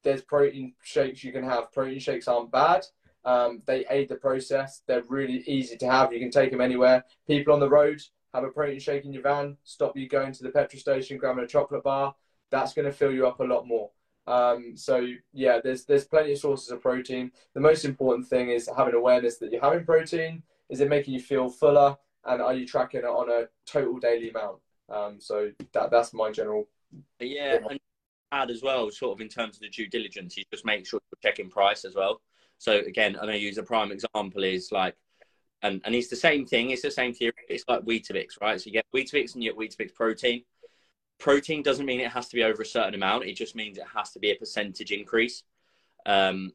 There's protein shakes you can have. Protein shakes aren't bad. Um, they aid the process. They're really easy to have. You can take them anywhere. People on the road have a protein shake in your van. Stop you going to the petrol station, grabbing a chocolate bar. That's going to fill you up a lot more. Um, so yeah, there's there's plenty of sources of protein. The most important thing is having awareness that you're having protein. Is it making you feel fuller, and are you tracking it on a total daily amount? Um, so that that's my general.
Yeah, and add as well, sort of in terms of the due diligence, you just make sure you're checking price as well. So again, I'm going to use a prime example is like, and and it's the same thing. It's the same theory. It's like Weetabix, right? So you get Weetabix and you get Weetabix protein protein doesn't mean it has to be over a certain amount. It just means it has to be a percentage increase. Um,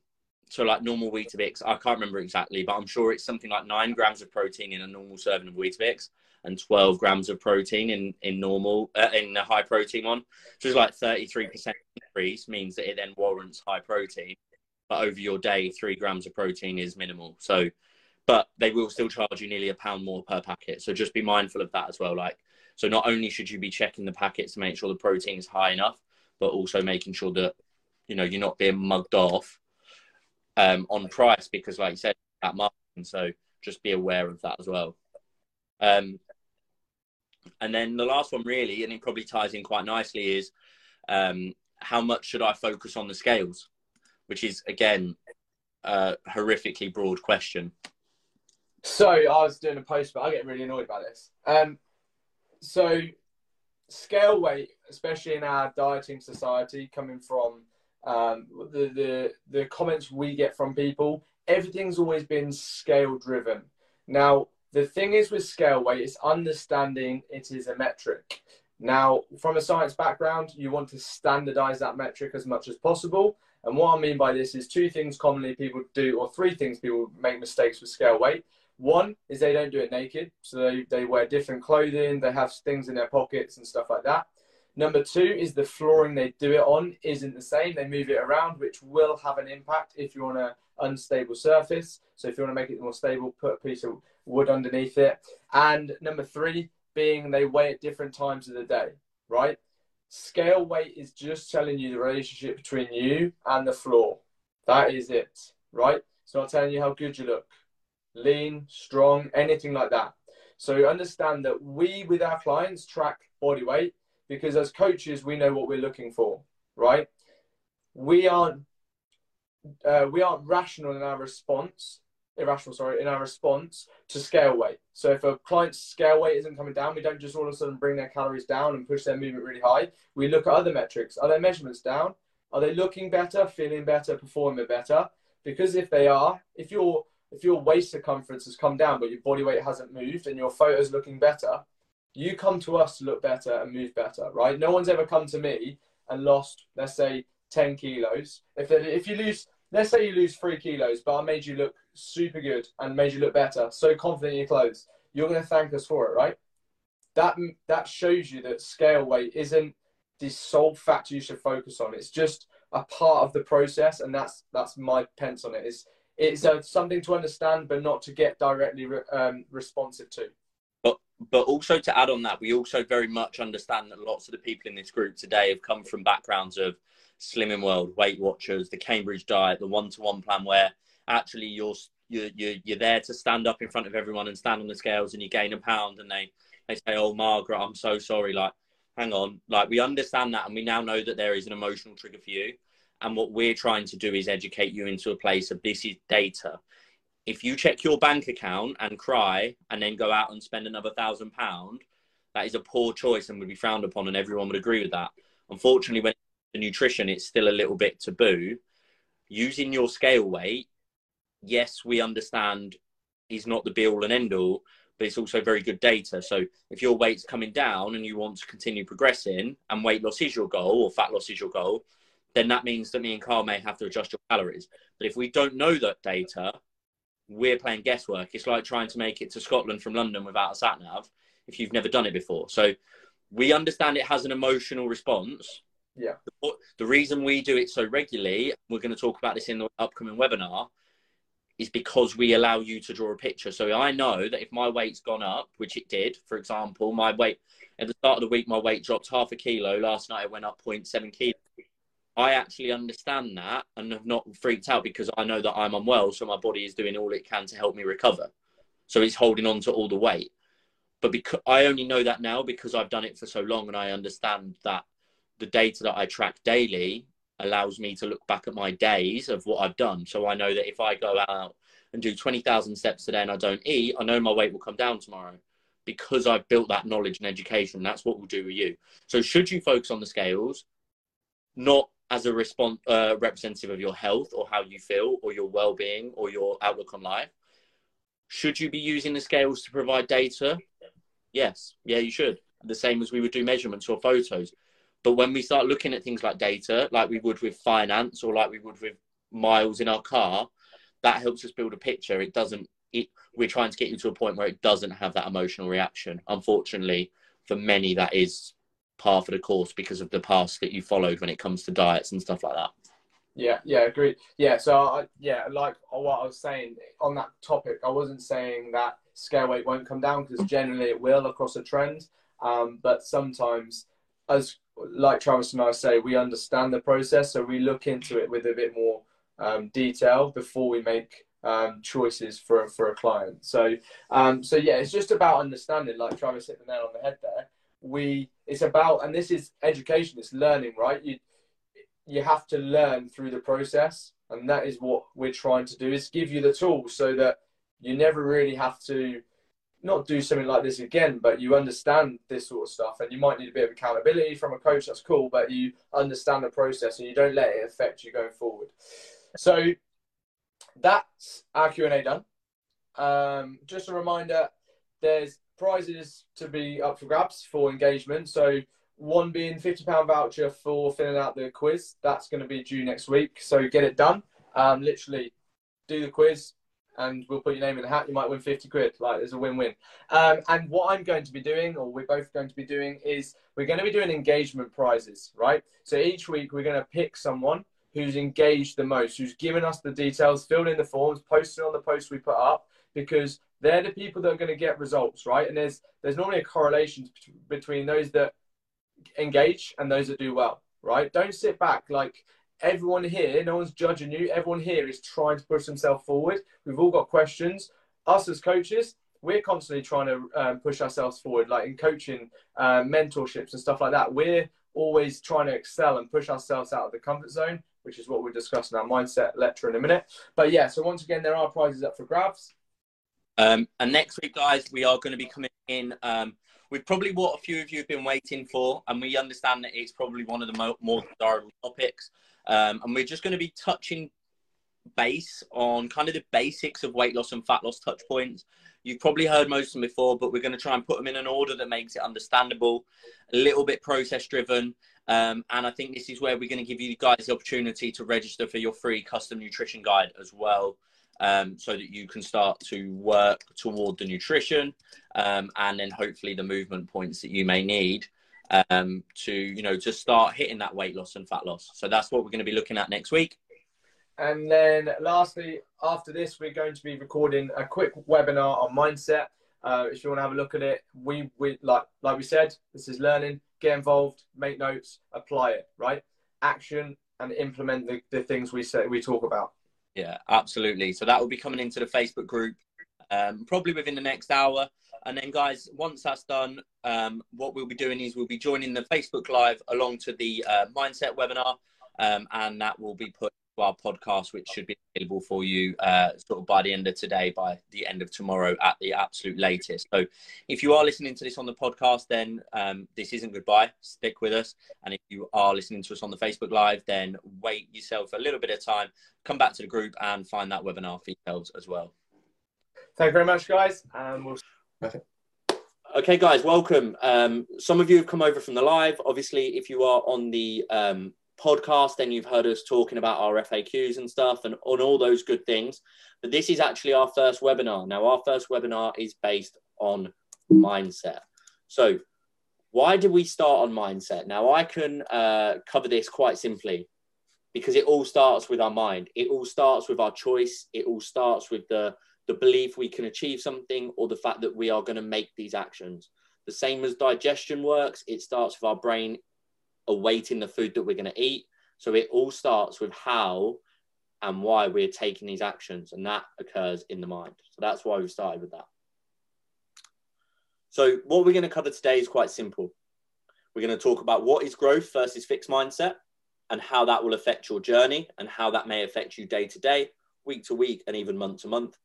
so like normal Weetabix, I can't remember exactly, but I'm sure it's something like nine grams of protein in a normal serving of Weetabix and 12 grams of protein in, in normal, uh, in a high protein one. So it's like 33% increase means that it then warrants high protein. But over your day, three grams of protein is minimal. So, but they will still charge you nearly a pound more per packet. So just be mindful of that as well. Like so not only should you be checking the packets to make sure the protein is high enough, but also making sure that you know you're not being mugged off um, on price because, like you said, that marketing. So just be aware of that as well. Um, and then the last one, really, and it probably ties in quite nicely, is um, how much should I focus on the scales? Which is again a horrifically broad question.
So I was doing a post, but I get really annoyed by this. Um, so scale weight, especially in our dieting society, coming from um, the, the the comments we get from people, everything's always been scale driven. Now the thing is with scale weight, it's understanding it is a metric. Now, from a science background, you want to standardize that metric as much as possible. And what I mean by this is two things commonly people do, or three things people make mistakes with scale weight. One is they don't do it naked, so they, they wear different clothing, they have things in their pockets and stuff like that. Number two is the flooring they do it on isn't the same. They move it around, which will have an impact if you're on an unstable surface. So if you want to make it more stable, put a piece of wood underneath it. And number three being they weigh at different times of the day, right? Scale weight is just telling you the relationship between you and the floor. That is it, right? It's not telling you how good you look, lean, strong, anything like that. So understand that we, with our clients, track body weight because as coaches, we know what we're looking for, right? We aren't uh, we aren't rational in our response irrational, sorry, in our response to scale weight. So if a client's scale weight isn't coming down, we don't just all of a sudden bring their calories down and push their movement really high. We look at other metrics. Are their measurements down? Are they looking better, feeling better, performing better? Because if they are, if your if your waist circumference has come down but your body weight hasn't moved and your photo's looking better, you come to us to look better and move better, right? No one's ever come to me and lost, let's say, 10 kilos. If, if you lose, let's say you lose three kilos, but I made you look super good and made you look better, so confident in your clothes, you're going to thank us for it, right? That that shows you that scale weight isn't the sole factor you should focus on. It's just a part of the process, and that's that's my pence on it. It's it's uh, something to understand, but not to get directly re- um, responsive to.
But also to add on that, we also very much understand that lots of the people in this group today have come from backgrounds of Slimming World, Weight Watchers, the Cambridge Diet, the One to One Plan, where actually you're you're, you're you're there to stand up in front of everyone and stand on the scales and you gain a pound and they they say oh margaret i'm so sorry. Like hang on. Like we understand that and we now know that there is an emotional trigger for you. And what we're trying to do is educate you into a place of this is data if you check your bank account and cry and then go out and spend another thousand pound that is a poor choice and would be frowned upon and everyone would agree with that unfortunately when the nutrition it's still a little bit taboo using your scale weight yes, we understand he's not the be all and end all, but it's also very good data. So if your weight's coming down and you want to continue progressing and weight loss is your goal or fat loss is your goal, then that means that me and Carl may have to adjust your calories. But if we don't know that data, we're playing guesswork. It's like trying to make it to Scotland from London without a sat nav if you've never done it before. So we understand it has an emotional response.
Yeah.
The, the reason we do it so regularly, we're going to talk about this in the upcoming webinar, is because we allow you to draw a picture. So I know that if my weight's gone up, which it did, for example, my weight at the start of the week, my weight dropped half a kilo. Last night it went up 0.7 kilo. I actually understand that and have not freaked out because I know that I'm unwell. So my body is doing all it can to help me recover. So it's holding on to all the weight. But because I only know that now because I've done it for so long and I understand that the data that I track daily allows me to look back at my days of what I've done. So I know that if I go out and do 20,000 steps today and I don't eat, I know my weight will come down tomorrow because I've built that knowledge and education. That's what we'll do with you. So should you focus on the scales, not as a response uh, representative of your health or how you feel or your well-being or your outlook on life, should you be using the scales to provide data? Yes, yeah, you should. The same as we would do measurements or photos. But when we start looking at things like data, like we would with finance or like we would with miles in our car, that helps us build a picture. It doesn't. It, we're trying to get you to a point where it doesn't have that emotional reaction. Unfortunately, for many, that is par for the course because of the past that you followed when it comes to diets and stuff like that.
Yeah, yeah, agreed. Yeah, so I, yeah, like what I was saying on that topic, I wasn't saying that scale weight won't come down because generally it will across a trend. Um, but sometimes, as like Travis and I say, we understand the process, so we look into it with a bit more um, detail before we make um, choices for for a client. So, um, so yeah, it's just about understanding. Like Travis hit the nail on the head there. We it's about, and this is education, it's learning, right? You you have to learn through the process, and that is what we're trying to do: is give you the tools so that you never really have to not do something like this again, but you understand this sort of stuff and you might need a bit of accountability from a coach, that's cool, but you understand the process and you don't let it affect you going forward. So that's our Q&A done. Um, just a reminder, there's prizes to be up for grabs for engagement. So one being £50 voucher for filling out the quiz. That's going to be due next week. So get it done. Um, literally do the quiz, and we'll put your name in the hat. You might win 50 quid. Like, there's a win win. Um, and what I'm going to be doing, or we're both going to be doing, is we're going to be doing engagement prizes, right? So each week we're going to pick someone who's engaged the most, who's given us the details, filled in the forms, posted on the posts we put up, because they're the people that are going to get results, right? And there's there's normally a correlation between those that engage and those that do well, right? Don't sit back like everyone here, no one's judging you. Everyone here is trying to push themselves forward. We've all got questions. Us as coaches, we're constantly trying to um, push ourselves forward, like in coaching, uh, mentorships, and stuff like that. We're always trying to excel and push ourselves out of the comfort zone, which is what we're discussing our mindset lecture in a minute. But yeah, so once again, there are prizes up for grabs.
Um, and next week, guys, we are going to be coming in um, with probably what a few of you have been waiting for, and we understand that it's probably one of the mo- more desirable topics. Um, and we're just going to be touching base on kind of the basics of weight loss and fat loss touch points. You've probably heard most of them before, but we're going to try and put them in an order that makes it understandable, a little bit process driven. Um, and I think this is where we're going to give you guys the opportunity to register for your free custom nutrition guide as well. Um, so that you can start to work toward the nutrition um, and then hopefully the movement points that you may need um, to you know to start hitting that weight loss and fat loss. So that's what we're going to be looking at next week.
And then lastly, after this, we're going to be recording a quick webinar on mindset. Uh, if you want to have a look at it, we, we like like we said, this is learning. Get involved, make notes, apply it. Right, action and implement the, the things we say we talk about.
Yeah, absolutely. So that will be coming into the Facebook group um, probably within the next hour. And then, guys, once that's done, um, what we'll be doing is we'll be joining the Facebook Live along to the uh, Mindset webinar, um, and that will be put our podcast, which should be available for you uh, sort of by the end of today, by the end of tomorrow at the absolute latest. So, if you are listening to this on the podcast, then um, this isn't goodbye. Stick with us. And if you are listening to us on the Facebook Live, then wait yourself a little bit of time, come back to the group, and find that webinar for yourselves as well.
Thank you very much, guys. And we'll
Perfect. Okay, guys, welcome. Um, some of you have come over from the live. Obviously, if you are on the um, podcast, then you've heard us talking about our FAQs and stuff and on all those good things. But this is actually our first webinar. Now, our first webinar is based on mindset. So, why did we start on mindset? Now, I can uh, cover this quite simply because it all starts with our mind. It all starts with our choice. It all starts with the the belief we can achieve something or the fact that we are going to make these actions. The same as digestion works, it starts with our brain awaiting the food that we're going to eat. So it all starts with how and why we're taking these actions, and that occurs in the mind. So that's why we started with that. So, what we're going to cover today is quite simple. We're going to talk about what is growth versus fixed mindset and how that will affect your journey and how that may affect you day to day, week to week, and even month to month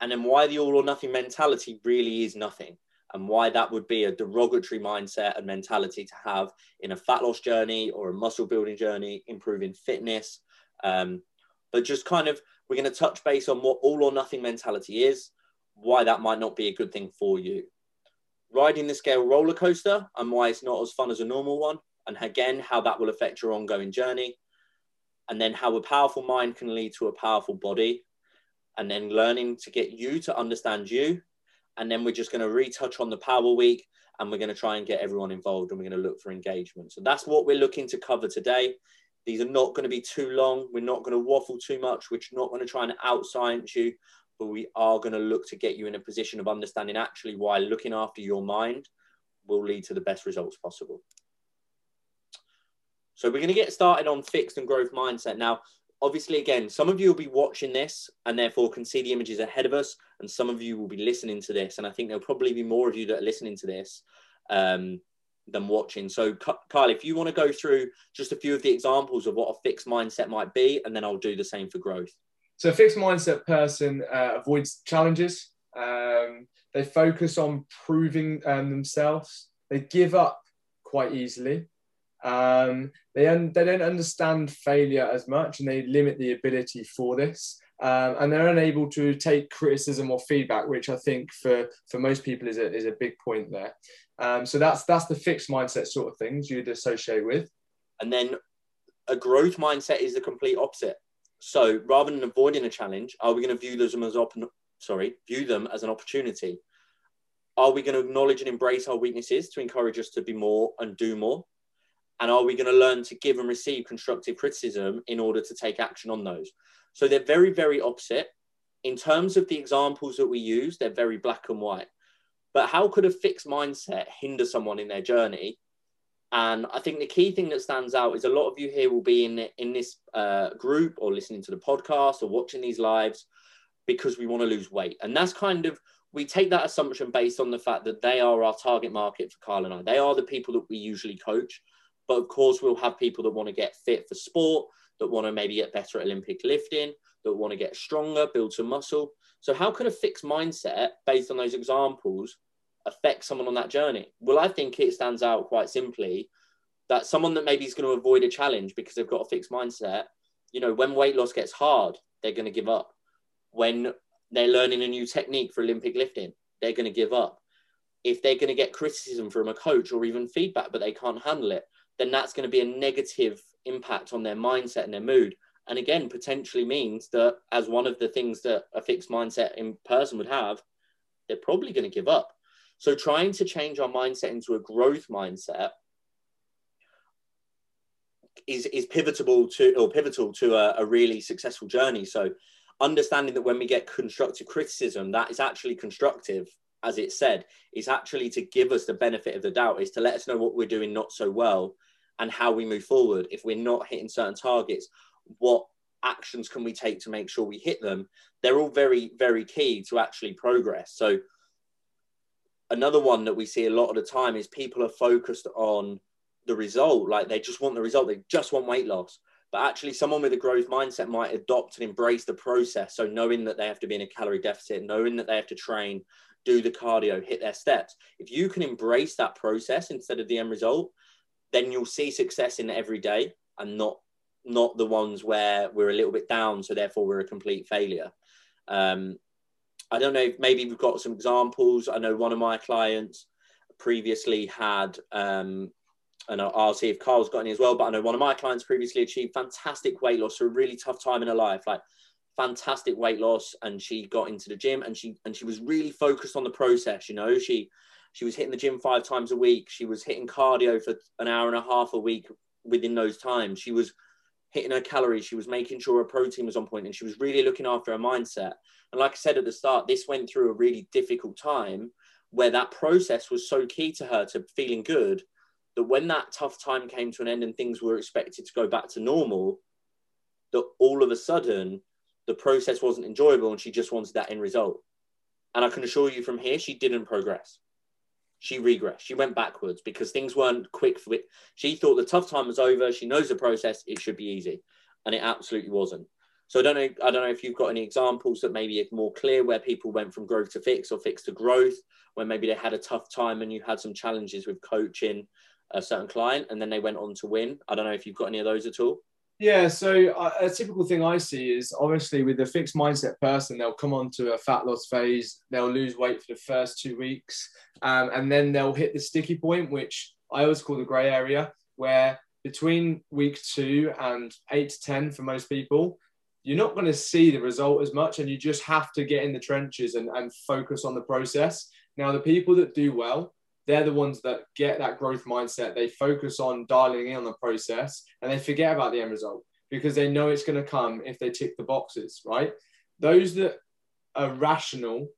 and then why the all or nothing mentality really is nothing and why that would be a derogatory mindset and mentality to have in a fat loss journey or a muscle building journey, improving fitness. Um, but just kind of, we're going to touch base on what all or nothing mentality is, why that might not be a good thing for you. Riding the scale roller coaster and why it's not as fun as a normal one. And again, how that will affect your ongoing journey. And then how a powerful mind can lead to a powerful body and then learning to get you to understand you. And then we're just going to retouch on the Power Week and we're going to try and get everyone involved and we're going to look for engagement. So that's what we're looking to cover today. These are not going to be too long. We're not going to waffle too much. We're not going to try and out science you, but we are going to look to get you in a position of understanding actually why looking after your mind will lead to the best results possible. So we're going to get started on fixed and growth mindset. Now, obviously, again, some of you will be watching this and therefore can see the images ahead of us, and some of you will be listening to this. And I think there'll probably be more of you that are listening to this um, than watching. So, Kyle, if you want to go through just a few of the examples of what a fixed mindset might be, and then I'll do the same for growth.
So a fixed mindset person uh, avoids challenges. Um, they focus on proving um, themselves. They give up quite easily. Um, they, un- they don't understand failure as much and they limit the ability for this. Um, and they're unable to take criticism or feedback, which I think for, for most people is a, is a big point there. Um, so that's that's the fixed mindset sort of things you'd associate with.
And then a growth mindset is the complete opposite. So rather than avoiding a challenge, are we going to view them as op- sorry view them as an opportunity? Are we going to acknowledge and embrace our weaknesses to encourage us to be more and do more? And are we going to learn to give and receive constructive criticism in order to take action on those? So they're very, very opposite. In terms of the examples that we use, they're very black and white. But how could a fixed mindset hinder someone in their journey? And I think the key thing that stands out is a lot of you here will be in in this uh, group or listening to the podcast or watching these lives because we want to lose weight, and that's kind of we take that assumption based on the fact that they are our target market for Carl and I. They are the people that we usually coach. But of course, we'll have people that want to get fit for sport, that want to maybe get better at Olympic lifting, that want to get stronger, build some muscle. So, how can a fixed mindset based on those examples affect someone on that journey? Well, I think it stands out quite simply that someone that maybe is going to avoid a challenge because they've got a fixed mindset, you know, when weight loss gets hard, they're going to give up. When they're learning a new technique for Olympic lifting, they're going to give up. If they're going to get criticism from a coach or even feedback, but they can't handle it, then that's going to be a negative impact on their mindset and their mood. And again, potentially means that as one of the things that a fixed mindset in person would have, they're probably going to give up. So trying to change our mindset into a growth mindset is, is pivotal to or pivotal to a, a really successful journey. So understanding that when we get constructive criticism, that is actually constructive, as it said, is actually to give us the benefit of the doubt, is to let us know what we're doing not so well and how we move forward. If we're not hitting certain targets, what actions can we take to make sure we hit them? They're all very, very key to actually progress. So, another one that we see a lot of the time is people are focused on the result, like they just want the result, they just want weight loss. But actually, someone with a growth mindset might adopt and embrace the process. So, knowing that they have to be in a calorie deficit, knowing that they have to train, do the cardio, hit their steps. If you can embrace that process instead of the end result, then you'll see success in every day and not not the ones where we're a little bit down, so therefore we're a complete failure. Um, I don't know if maybe we've got some examples. I know one of my clients previously had, um, and I'll, see if Carl's got any as well, but I know one of my clients previously achieved fantastic weight loss through a really tough time in her life, like fantastic weight loss. And she got into the gym and she, and she was really focused on the process. You know, she, she was hitting the gym five times a week. She was hitting cardio for an hour and a half a week within those times. She was hitting her calories. She was making sure her protein was on point and she was really looking after her mindset. And like I said at the start, this went through a really difficult time where that process was so key to her to feeling good that when that tough time came to an end and things were expected to go back to normal, that all of a sudden the process wasn't enjoyable and she just wanted that end result. And I can assure you from here, she didn't progress she regressed. She went backwards because things weren't quick for it. She thought the tough time was over. She knows the process. It should be easy, and it absolutely wasn't. So I don't know. I don't know if you've got any examples that maybe are more clear where people went from growth to fix or fix to growth, where maybe they had a tough time and you had some challenges with coaching a certain client, and then they went on to win. I don't know if you've got any of those at all.
Yeah, so uh, a typical thing I see is obviously with a fixed mindset person, they'll come on to a fat loss phase, they'll lose weight for the first two weeks, um, and then they'll hit the sticky point, which I always call the grey area, where between week two and eight to 10 for most people, you're not going to see the result as much, and you just have to get in the trenches and, and focus on the process. Now, the people that do well, they're the ones that get that growth mindset. They focus on dialing in on the process and they forget about the end result because they know it's going to come if they tick the boxes, right? Those that are rational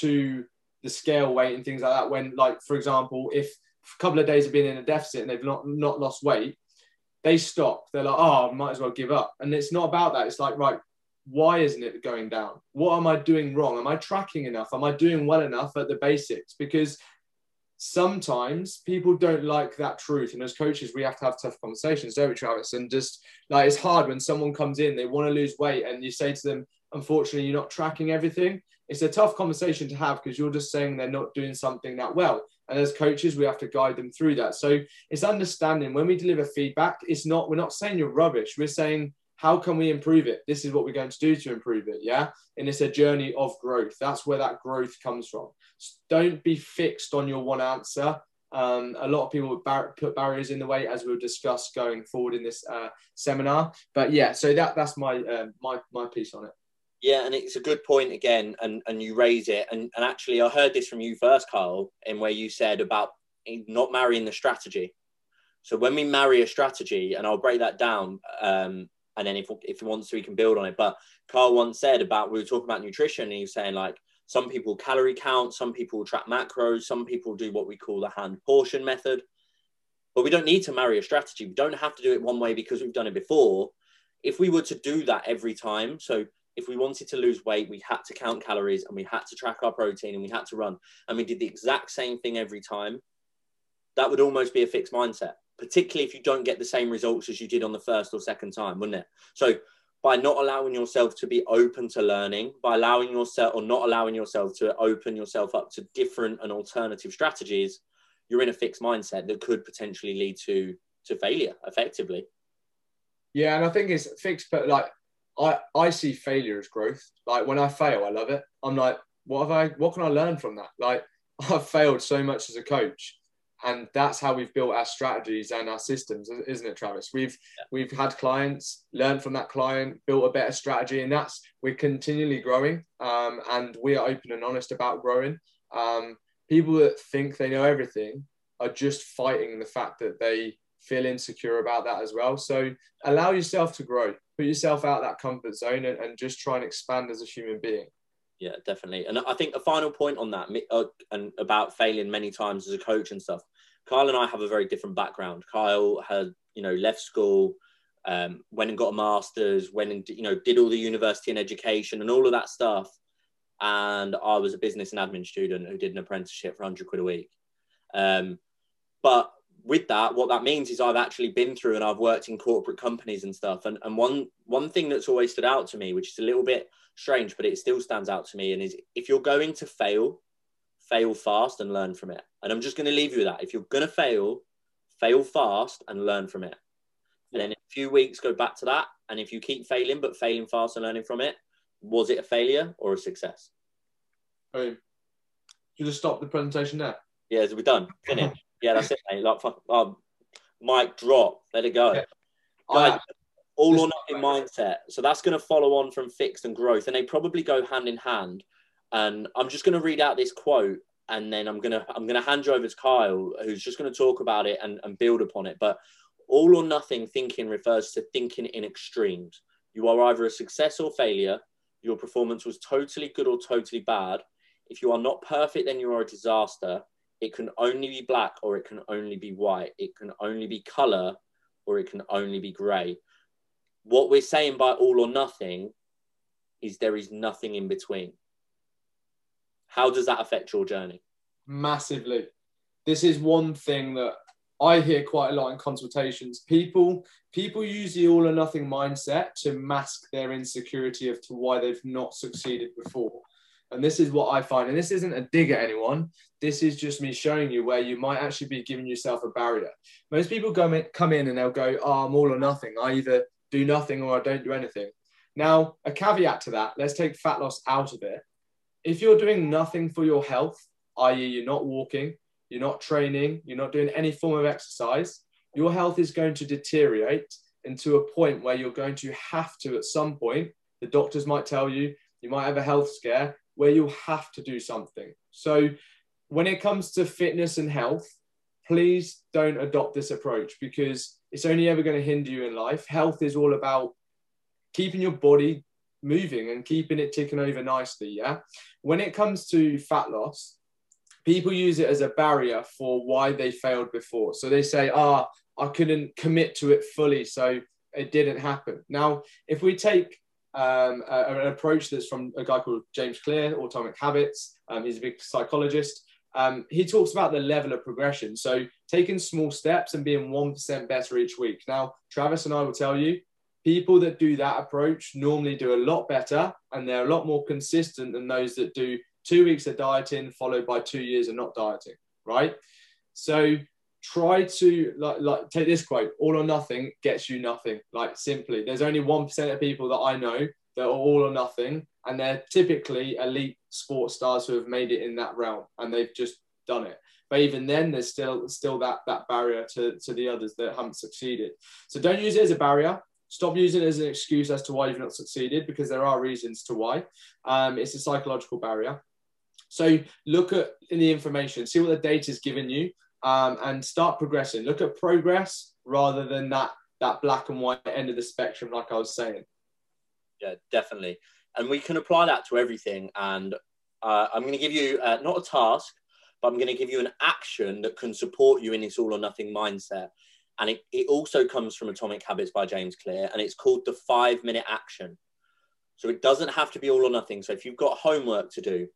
to the scale weight and things like that, when, like, for example, if a couple of days have been in a deficit and they've not, not lost weight, they stop. They're like, oh, I might as well give up. And it's not about that. It's like, right, why isn't it going down? What am I doing wrong? Am I tracking enough? Am I doing well enough at the basics? Because sometimes people don't like that truth. And as coaches, we have to have tough conversations, don't we, Travis? And just like it's hard when someone comes in, they want to lose weight, and you say to them, unfortunately you're not tracking everything. It's a tough conversation to have because you're just saying they're not doing something that well. And as coaches, we have to guide them through that. So it's understanding when we deliver feedback, it's not, we're not saying you're rubbish. We're saying, how can we improve it? This is what we're going to do to improve it. Yeah. And it's a journey of growth. That's where that growth comes from. Don't be fixed on your one answer. Um, a lot of people bar- put barriers in the way, as we'll discuss going forward in this uh, seminar. But yeah, so that that's my uh, my my piece on it.
Yeah, and it's a good point again, and and you raise it, and and actually I heard this from you first, Carl, in where you said about not marrying the strategy. So when we marry a strategy, and I'll break that down, um, and then if if he wants to, he can build on it. But Carl once said about we were talking about nutrition, and he was saying like some people calorie count, some people track macros, some people do what we call the hand portion method. But we don't need to marry a strategy. We don't have to do it one way because we've done it before. If we were to do that every time, so if we wanted to lose weight, we had to count calories and we had to track our protein and we had to run and we did the exact same thing every time, that would almost be a fixed mindset, particularly if you don't get the same results as you did on the first or second time, wouldn't it? So by not allowing yourself to be open to learning, by allowing yourself or not allowing yourself to open yourself up to different and alternative strategies, you're in a fixed mindset that could potentially lead to to failure effectively.
Yeah, and I think it's fixed, but like I I see failure as growth. Like when I fail, I love it. I'm like, what have I? What can I learn from that? Like [LAUGHS] I've failed so much as a coach, and that's how we've built our strategies and our systems isn't it travis? We've yeah. we've had clients learn from that client built a better strategy and that's we're continually growing um, and we are open and honest about growing. Um, people that think they know everything are just fighting the fact that they feel insecure about that as well. So allow yourself to grow. Put yourself out that comfort zone and, and just try and expand as a human being
yeah, definitely. And I think a final point on that, uh, and about failing many times as a coach and stuff. Kyle and I have a very different background. Kyle had, you know, left school, um, went and got a master's, went and you know did all the university and education and all of that stuff. And I was a business and admin student who did an apprenticeship for 100 quid a week. Um, but with that, what that means is I've actually been through and I've worked in corporate companies and stuff. And, and one one thing that's always stood out to me, which is a little bit strange, but it still stands out to me. And is if you're going to fail, fail fast and learn from it. And I'm just going to leave you with that. If you're going to fail, fail fast and learn from it. And then in a few weeks, go back to that. And if you keep failing, but failing fast and learning from it, was it a failure or a success?
Oh, you just stop the presentation there.
Yeah, we're done. Finish. Yeah, that's it, mate. Like, um, mic drop. Let it go. Yeah. Guys, all or nothing mindset. So that's going to follow on from fixed and growth, and they probably go hand in hand. And I'm just going to read out this quote, and then I'm gonna I'm gonna hand you over to Kyle, who's just going to talk about it and, and build upon it. But all or nothing thinking refers to thinking in extremes. You are either a success or failure. Your performance was totally good or totally bad. If you are not perfect, then you are a disaster. It can only be black or it can only be white. It can only be color or it can only be gray what we're saying by all or nothing is there is nothing in between. How does that affect your journey?
Massively. This is one thing that I hear quite a lot in consultations. People people use the all or nothing mindset to mask their insecurity of to why they've not succeeded before. And this is what I find. And this isn't a dig at anyone. This is just me showing you where you might actually be giving yourself a barrier. Most people come in, come in and they'll go, oh, I'm all or nothing. I either do nothing or I don't do anything. Now, a caveat to that, let's take fat loss out of it. If you're doing nothing for your health, i.e., you're not walking, you're not training, you're not doing any form of exercise, your health is going to deteriorate into a point where you're going to have to, at some point, the doctors might tell you, you might have a health scare where you'll have to do something. So, when it comes to fitness and health, please don't adopt this approach because it's only ever going to hinder you in life. Health is all about keeping your body moving and keeping it ticking over nicely. Yeah. When it comes to fat loss, people use it as a barrier for why they failed before. So they say, ah, oh, I couldn't commit to it fully. So it didn't happen. Now, if we take um, a, an approach that's from a guy called James Clear, Atomic Habits, um, he's a big psychologist um, he talks about the level of progression. So taking small steps and being 1% better each week. Now, Travis and I will tell you, people that do that approach normally do a lot better and they're a lot more consistent than those that do two weeks of dieting followed by two years of not dieting, right? So try to like, like take this quote all or nothing gets you nothing like simply. There's only 1% of people that i know that are all or nothing and they're typically elite sports stars who have made it in that realm and they've just done it. But even then there's still still that that barrier to, to the others that haven't succeeded. So don't use it as a barrier. Stop using it as an excuse as to why you've not succeeded because there are reasons to why. Um, it's a psychological barrier. So look at in the information see what the data is giving you um, and start progressing. Look at progress rather than that that black and white end of the spectrum, like I was saying.
Yeah, definitely. And we can apply that to everything. And uh, I'm going to give you uh, not a task, but I'm going to give you an action that can support you in this all or nothing mindset. And it, it also comes from Atomic Habits by James Clear, and it's called the five minute action. So it doesn't have to be all or nothing. So if you've got homework to do,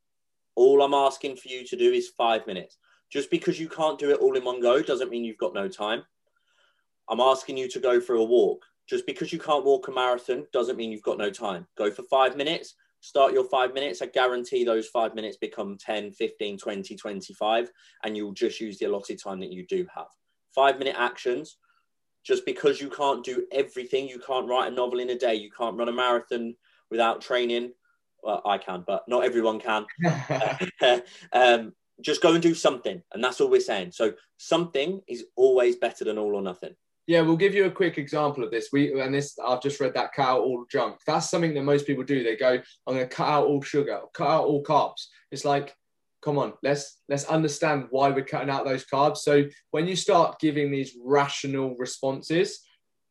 all I'm asking for you to do is five minutes. Just because you can't do it all in one go doesn't mean you've got no time. I'm asking you to go for a walk. Just because you can't walk a marathon doesn't mean you've got no time. Go for five minutes, start your five minutes. I guarantee those five minutes become 10, 15, 20, 25, and you'll just use the allotted time that you do have. Five minute actions. Just because you can't do everything, you can't write a novel in a day, you can't run a marathon without training. Well, I can, but not everyone can. [LAUGHS] [LAUGHS] um, just go and do something. And that's all we're saying. So something is always better than all or nothing.
Yeah, we'll give you a quick example of this. We and this I've just read that out all junk. That's something that most people do. They go, I'm gonna cut out all sugar, cut out all carbs. It's like, come on, let's let's understand why we're cutting out those carbs. So when you start giving these rational responses,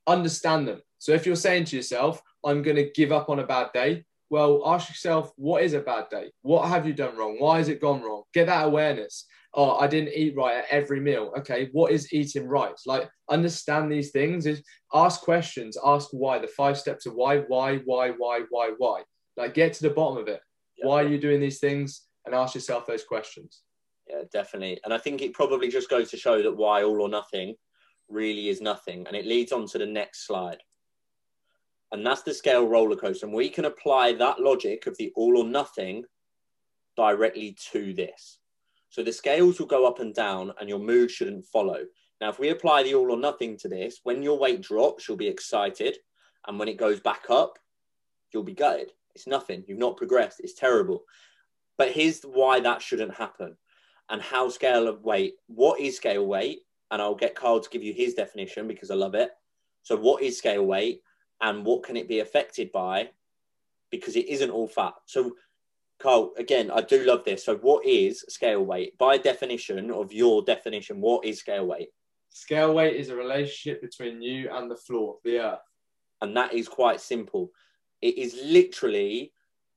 understand them. So if you're saying to yourself, I'm gonna give up on a bad day, well, ask yourself, what is a bad day? What have you done wrong? Why has it gone wrong? Get that awareness. Oh, I didn't eat right at every meal. Okay, what is eating right? Like, understand these things. Is ask questions. Ask why. The five steps of why, why, why, why, why, why. Like, get to the bottom of it. Yeah. Why are you doing these things? And ask yourself those questions.
Yeah, definitely. And I think it probably just goes to show that why all or nothing really is nothing. And it leads on to the next slide and that's the scale roller coaster. And we can apply that logic of the all or nothing directly to this. So the scales will go up and down, and your mood shouldn't follow. Now, if we apply the all or nothing to this, when your weight drops, you'll be excited. And when it goes back up, you'll be gutted. It's nothing. You've not progressed. It's terrible. But here's why that shouldn't happen and how scale of weight. What is scale weight? And I'll get Carl to give you his definition because I love it. So, what is scale weight? And what can it be affected by? Because it isn't all fat. So carl again i do love this. So what is scale weight? By definition of your definition what is scale weight?
Scale weight is a relationship between you and the floor the earth.
And that is quite simple. It is literally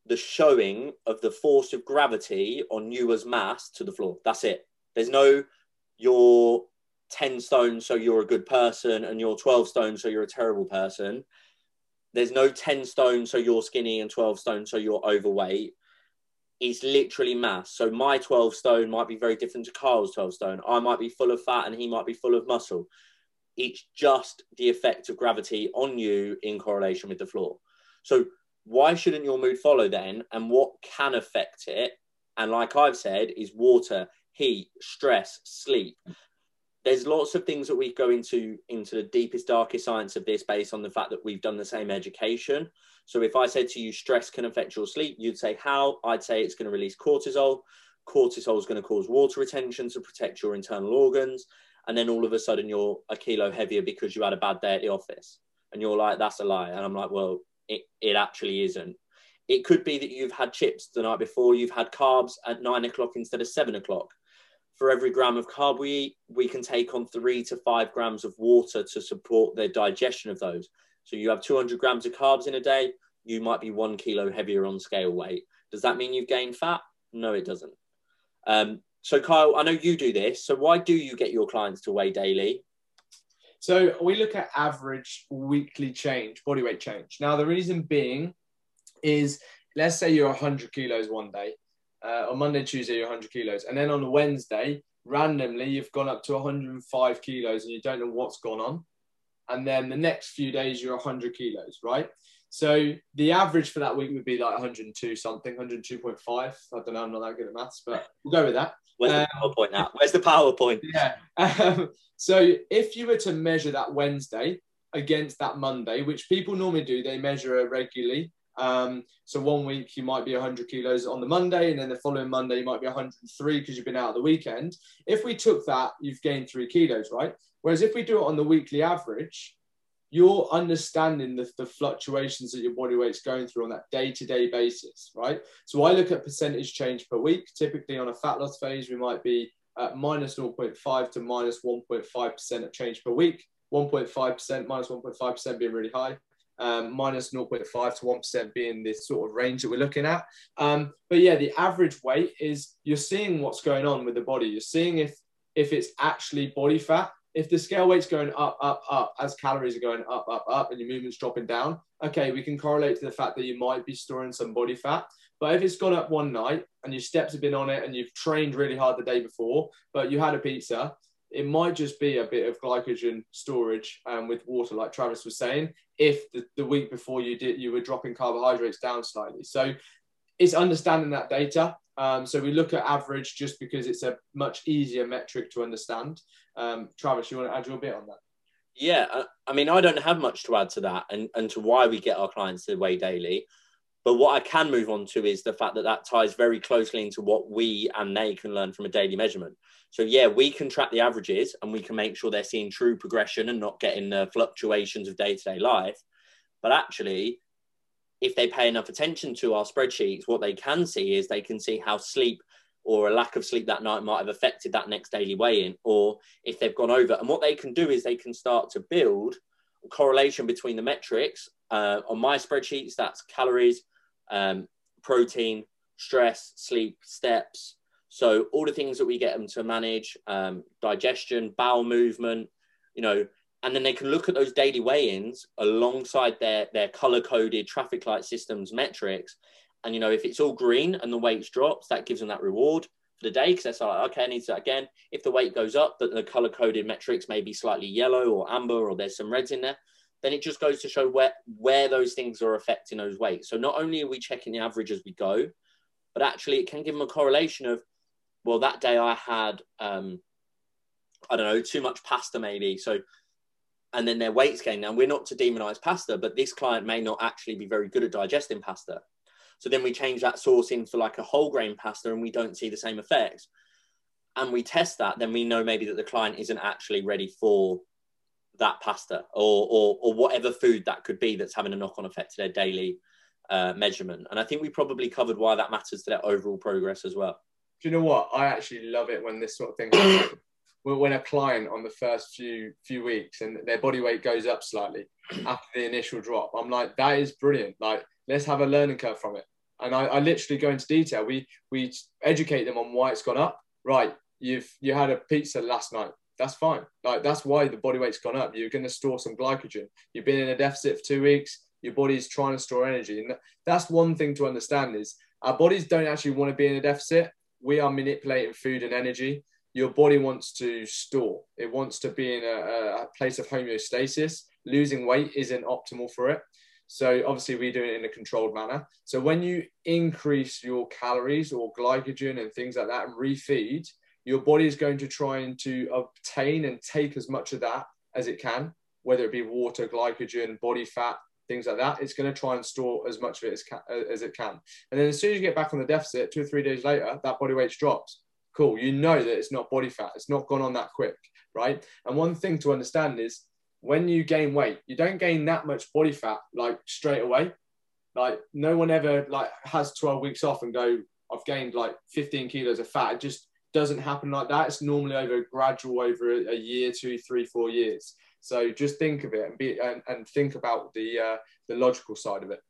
the showing of the force of gravity on you as mass to the floor. That's it. There's no you're 10 stone so you're a good person and you're 12 stone so you're a terrible person there's no 10 stone, so you're skinny, and 12 stone, so you're overweight. It's literally mass. So my 12 stone might be very different to Carl's 12 stone. I might be full of fat and he might be full of muscle. It's just the effect of gravity on you in correlation with the floor. So why shouldn't your mood follow then? And what can affect it? And like I've said, is water, heat, stress, sleep there's lots of things that we go into into the deepest darkest science of this based on the fact that we've done the same education. So if i said to you stress can affect your sleep you'd say how? I'd say it's going to release cortisol. Cortisol is going to cause water retention to protect your internal organs. And then all of a sudden you're a kilo heavier because you had a bad day at the office. And you're like that's a lie. And i'm like well it, it actually isn't. It could be that you've had chips the night before you've had carbs at nine o'clock instead of seven o'clock for every gram of carb we eat, we can take on three to five grams of water to support the digestion of those. So you have 200 grams of carbs in a day, you might be one kilo heavier on scale weight. Does that mean you've gained fat? No, it doesn't. Um, so, Kyle, I know you do this. So, why do you get your clients to weigh daily?
So, we look at average weekly change, body weight change. Now, the reason being is let's say you're 100 kilos one day uh, on Monday, Tuesday, you're 100 kilos. And then on a Wednesday, randomly, you've gone up to 105 kilos and you don't know what's gone on. and then the next few days you're 100 kilos, right? So the average for that week would be like 102 something, 102.5. I don't know, I'm not that good at maths, but we'll go with that.
Where's the um, PowerPoint now? Where's the PowerPoint?
Yeah. Um, so if you were to measure that Wednesday against that Monday, which people normally do, they measure regularly. Um, so one week you might be 100 kilos on the Monday, and then the following Monday you might be 103 because you've been out the weekend. If we took that, you've gained three kilos, right? Whereas if we do it on the weekly average, you're understanding the, the fluctuations that your body weight's going through on that day-to-day basis, right? So I look at percentage change per week. Typically on a fat loss phase, we might be at minus 0.5 to minus 1.5% of change per week. 1.5%, minus 1.5% being really high. Um, minus 0.5 to 1% being this sort of range that we're looking at. Um, but yeah, the average weight is you're seeing what's going on with the body. You're seeing if if it's actually body fat if the scale weight's going up, up, up, as calories are going up, up, up, and your movement's dropping down, okay, we can correlate to the fact that you might be storing some body fat. But if it's gone up one night and your steps have been on it and you've trained really hard the day before, but you had a pizza, it might just be a bit of glycogen storage um, with water, like Travis was saying. If the, the week before you did, you were dropping carbohydrates down slightly. So it's understanding that data. Um, so we look at average just because it's a much easier metric to understand. Um, Travis, you want to add your bit on that?
Yeah, uh, I mean, I don't have much to add to that and, and to why we get our clients to weigh daily. But what I can move on to is the fact that that ties very closely into what we and they can learn from a daily measurement. So, yeah, we can track the averages and we can make sure they're seeing true progression and not getting the fluctuations of day to day life. But actually, if they pay enough attention to our spreadsheets, what they can see is they can see how sleep or a lack of sleep that night might have affected that next daily weigh-in, or if they've gone over. And what they can do is they can start to build correlation between the metrics. Uh, on my spreadsheets, that's calories, um, protein, stress, sleep, steps. So all the things that we get them to manage, um, digestion, bowel movement, you know, and then they can look at those daily weigh-ins alongside their their color-coded traffic light systems metrics and you know if it's all green and the weight drops that gives them that reward for the day because they're like okay i need to again if the weight goes up but the color-coded metrics may be slightly yellow or amber or there's some reds in there then it just goes to show where where those things are affecting those weights so not only are we checking the average as we go but actually it can give them a correlation of well that day i had um i don't know too much pasta maybe so and then their weights gain. Now, we're not to demonize pasta, but this client may not actually be very good at digesting pasta. So then we change that source in for like a whole grain pasta and we don't see the same effects. And we test that, then we know maybe that the client isn't actually ready for that pasta or, or, or whatever food that could be that's having a knock on effect to their daily uh, measurement. And I think we probably covered why that matters to their overall progress as well.
Do you know what? I actually love it when this sort of thing happens [COUGHS] when a client on the first few few weeks and their body weight goes up slightly after the initial drop, I'm like, that is brilliant. Like, let's have a learning curve from it. And I, I literally go into detail. We we educate them on why it's gone up. Right, you've you had a pizza last night. That's fine. Like that's why the body weight's gone up. You're going to store some glycogen. You've been in a deficit for two weeks. Your body's trying to store energy, and that's one thing to understand is our bodies don't actually want to be in a deficit. We are manipulating food and energy your body wants to store. It wants to be in a, a, place of homeostasis. Losing weight isn't optimal for it. So obviously we do it in a controlled manner. So when you increase your calories or glycogen and things like that and refeed, your body is going to try and to obtain and take as much of that as it can, whether it be water, glycogen, body fat, things like that. It's going to try and store as much of it as, uh, as it can. And then as soon as you get back on the deficit, two or three days later, that body weight drops cool. You know that it's not body fat. It's not gone on that quick, right? And one thing to understand is when you gain weight, you don't gain that much body fat like straight away. Like no one ever like has 12 weeks off and go, I've gained like 15 kilos of fat. It just doesn't happen like that. It's normally over gradual over a, year, two, three, four years. So just think of it and be and, and think about the uh, the logical side of it.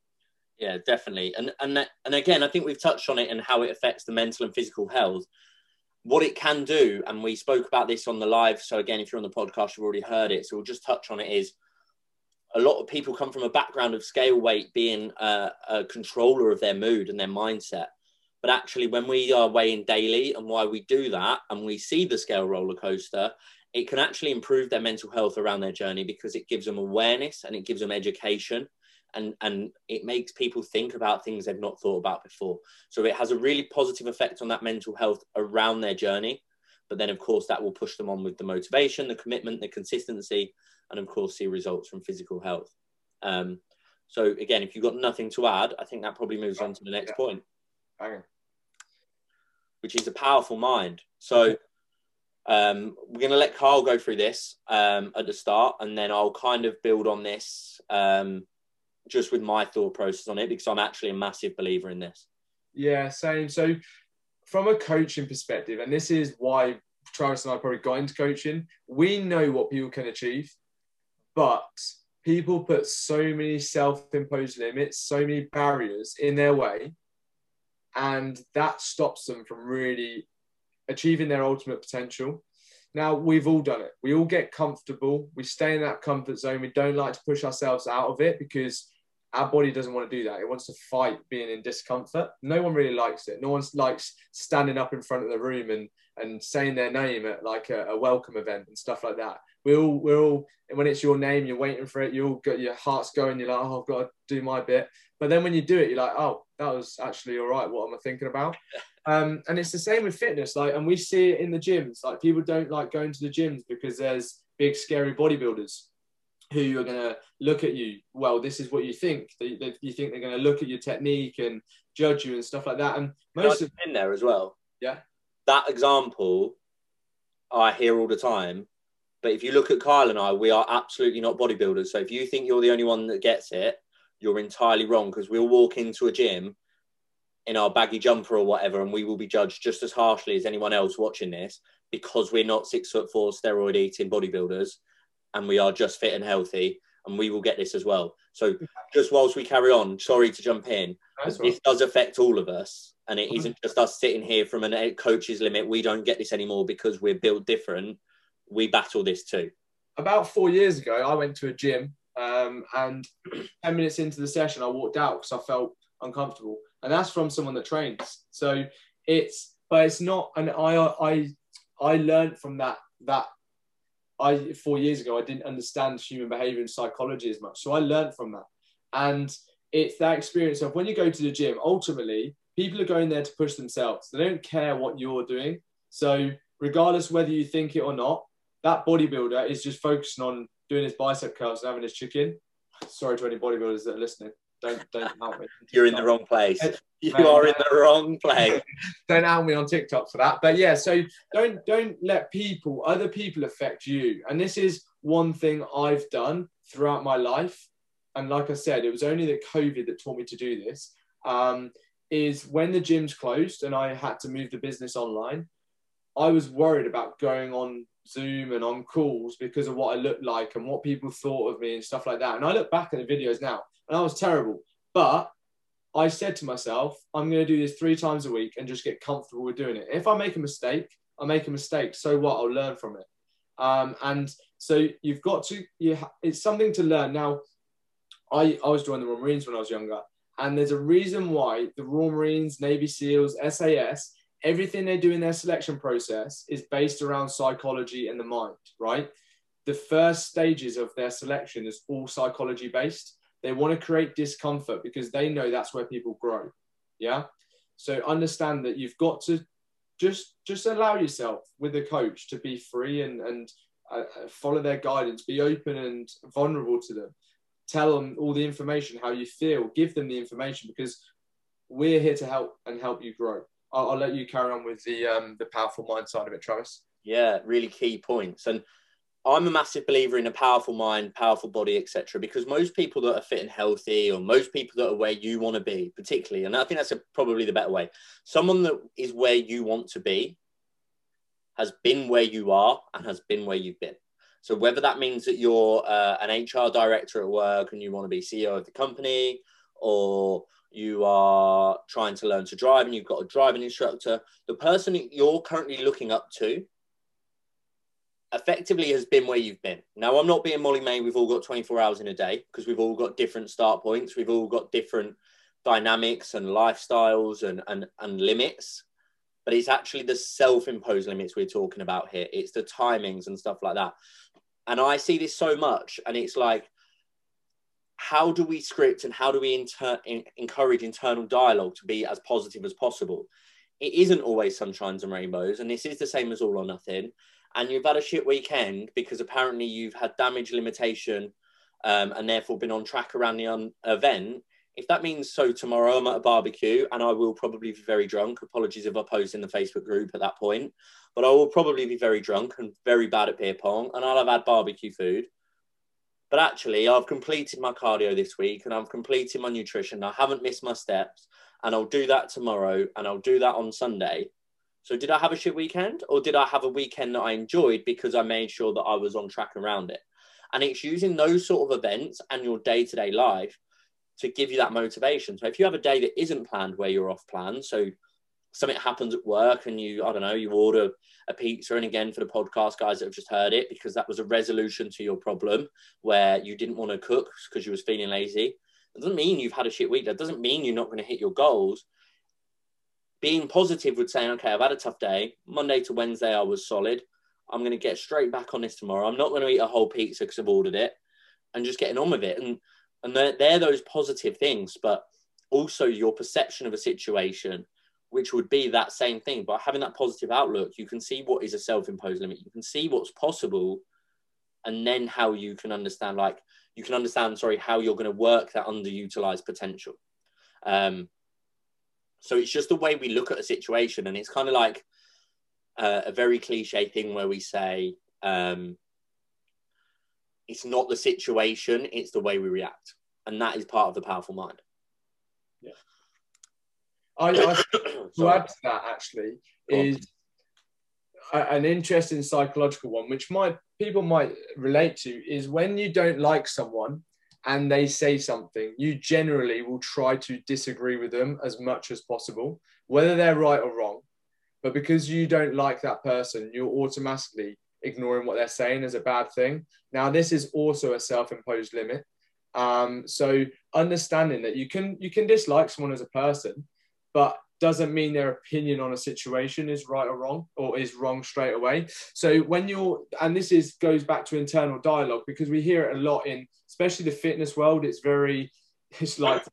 Yeah, definitely. And and that, and again, I think we've touched on it and how it affects the mental and physical health what it can do, and we spoke about this on the live. So again, if you're on the podcast, you've already heard it. So we'll just touch on it. Is a lot of people come from a background of scale weight being a, a controller of their mood and their mindset. But actually, when we are weighing daily, and why we do that, and we see the scale roller coaster, it can actually improve their mental health around their journey because it gives them awareness and it gives them education and and it makes people think about things they've not thought about before so it has a really positive effect on that mental health around their journey but then of course that will push them on with the motivation the commitment the consistency and of course see results from physical health um, so again if you've got nothing to add i think that probably moves on to the next yeah. point
okay.
Which is a powerful mind so um, we're going to let Carl go through this um, at the start, and then I'll kind of build on this um, just with my thought process on it because I'm actually a massive believer in this.
Yeah, same. So, from a coaching perspective, and this is why Travis and I probably got into coaching, we know what people can achieve, but people put so many self imposed limits, so many barriers in their way, and that stops them from really achieving their ultimate potential. Now, we've all done it. We all get comfortable. We stay in that comfort zone. We don't like to push ourselves out of it because our body doesn't want to do that. It wants to fight being in discomfort. No one really likes it. No one likes standing up in front of the room and, and saying their name at like a, a welcome event and stuff like that. We all, we're all, when it's your name, you're waiting for it. You all got your heart's going. You're like, oh, I've got to do my bit. But then when you do it, you're like, oh, that was actually all right. What am I thinking about? [LAUGHS] Um, and it's the same with fitness. Like, and we see it in the gyms. Like, people don't like going to the gyms because there's big, scary bodybuilders who are going to look at you. Well, this is what you think. They, they, you think they're going to look at your technique and judge you and stuff like that. And most of
in there as well.
Yeah.
That example, I hear all the time. But if you look at Kyle and I, we are absolutely not bodybuilders. So if you think you're the only one that gets it, you're entirely wrong because we'll walk into a gym in our baggy jumper or whatever, and we will be judged just as harshly as anyone else watching this because we're not six foot four steroid eating bodybuilders and we are just fit and healthy, and we will get this as well. So, just whilst we carry on, sorry to jump in, That's this right. does affect all of us, and it uh-huh. isn't just us sitting here from a eh, coach's limit. We don't get this anymore because we're built different. We battle this too.
About four years ago, I went to a gym, um, and [CLEARS THROAT] ten minutes into the session, I walked out because I felt uncomfortable and that's from someone that trains. So it's, but it's not. And I, I, I learned from that that I four years ago I didn't understand human behavior and psychology as much. So I learned from that, and it's that experience of when you go to the gym. Ultimately, people are going there to push themselves. They don't care what you're doing. So regardless whether you think it or not, that bodybuilder is just focusing on doing his bicep curls and having his chicken. Sorry to any bodybuilders that are listening. Don't don't [LAUGHS] help me.
You're in the wrong place. You are in the wrong place. [LAUGHS]
don't help me on TikTok for that. But yeah, so don't don't let people, other people affect you. And this is one thing I've done throughout my life. And like I said, it was only the COVID that taught me to do this. Um, is when the gyms closed and I had to move the business online, I was worried about going on Zoom and on calls because of what I looked like and what people thought of me and stuff like that. And I look back at the videos now and I was terrible. But I said to myself, I'm going to do this three times a week and just get comfortable with doing it. If I make a mistake, I make a mistake. So what? I'll learn from it. Um, and so you've got to, you ha- it's something to learn. Now, I, I was joining the Royal Marines when I was younger, and there's a reason why the Royal Marines, Navy SEALs, SAS, everything they do in their selection process is based around psychology and the mind, right? The first stages of their selection is all psychology based. They want to create discomfort because they know that's where people grow. Yeah. So understand that you've got to just just allow yourself with a coach to be free and and uh, follow their guidance. Be open and vulnerable to them. Tell them all the information, how you feel. Give them the information because we're here to help and help you grow. I'll, I'll let you carry on with the um, the powerful mind side of it, Travis.
Yeah, really key points and I'm a massive believer in a powerful mind, powerful body, etc. Because most people that are fit and healthy, or most people that are where you want to be, particularly, and I think that's a, probably the better way. Someone that is where you want to be has been where you are and has been where you've been. So whether that means that you're uh, an HR director at work and you want to be CEO of the company, or you are trying to learn to drive and you've got a driving instructor, the person you're currently looking up to effectively has been where you've been. Now, I'm not being Molly-Mae. We've all got 24 hours in a day because we've all got different start points. We've all got different dynamics and lifestyles and, and, and limits. but it's actually the self-imposed limits we're talking about here. It's the timings and stuff like that. And I see this so much, and it's like, how do we script and how do we inter- in- encourage internal dialogue to be as positive as possible? It isn't always sunshines and rainbows, and this is the same as all or nothing. And you've had a shit weekend because apparently you've had damage limitation um, and therefore been on track around the un- event if that means so tomorrow I'm at a barbecue and I will probably be very drunk. Apologies if I post in the Facebook group at that point, but I will probably be very drunk and very bad at beer pong and I'll have had barbecue food. But actually, I've completed my cardio this week and I've completed my nutrition. I haven't missed my steps and I'll do that tomorrow and I'll do that on Sunday. So, did I have a shit weekend or did I have a weekend that I enjoyed because I made sure that I was on track around it? And it's using those sort of events and your day to day life to give you that motivation. So if you have a day that isn't planned where you're off plan, so something happens at work and you, I don't know, you order a pizza, and again for the podcast guys that have just heard it, because that was a resolution to your problem where you didn't want to cook because you was feeling lazy. It doesn't mean you've had a shit week. That doesn't mean you're not going to hit your goals. Being positive would say, okay, I've had a tough day. Monday to Wednesday, I was solid. I'm going to get straight back on this tomorrow. I'm not going to eat a whole pizza because I've ordered it and just getting on with it. And and they're, they're those positive things but also your perception of a situation which would be that same thing but having that positive outlook you can see what is a self-imposed limit you can see what's possible and then how you can understand like you can understand sorry how you're going to work that underutilized potential um, so it's just the way we look at a situation and it's kind of like uh, a very cliche thing where we say um, it's not the situation, it's the way we react. And that is part of the powerful mind.
Yeah. I, I [COUGHS] to add to that actually is a, an interesting psychological one, which might people might relate to, is when you don't like someone and they say something, you generally will try to disagree with them as much as possible, whether they're right or wrong. But because you don't like that person, you're automatically ignoring what they're saying as a bad thing. Now, this is also a self-imposed limit. Um, so understanding that you can you can dislike someone as a person, but doesn't mean their opinion on a situation is right or wrong or is wrong straight away. So when you're and this is goes back to internal dialogue because we hear it a lot in especially the fitness world. It's very it's like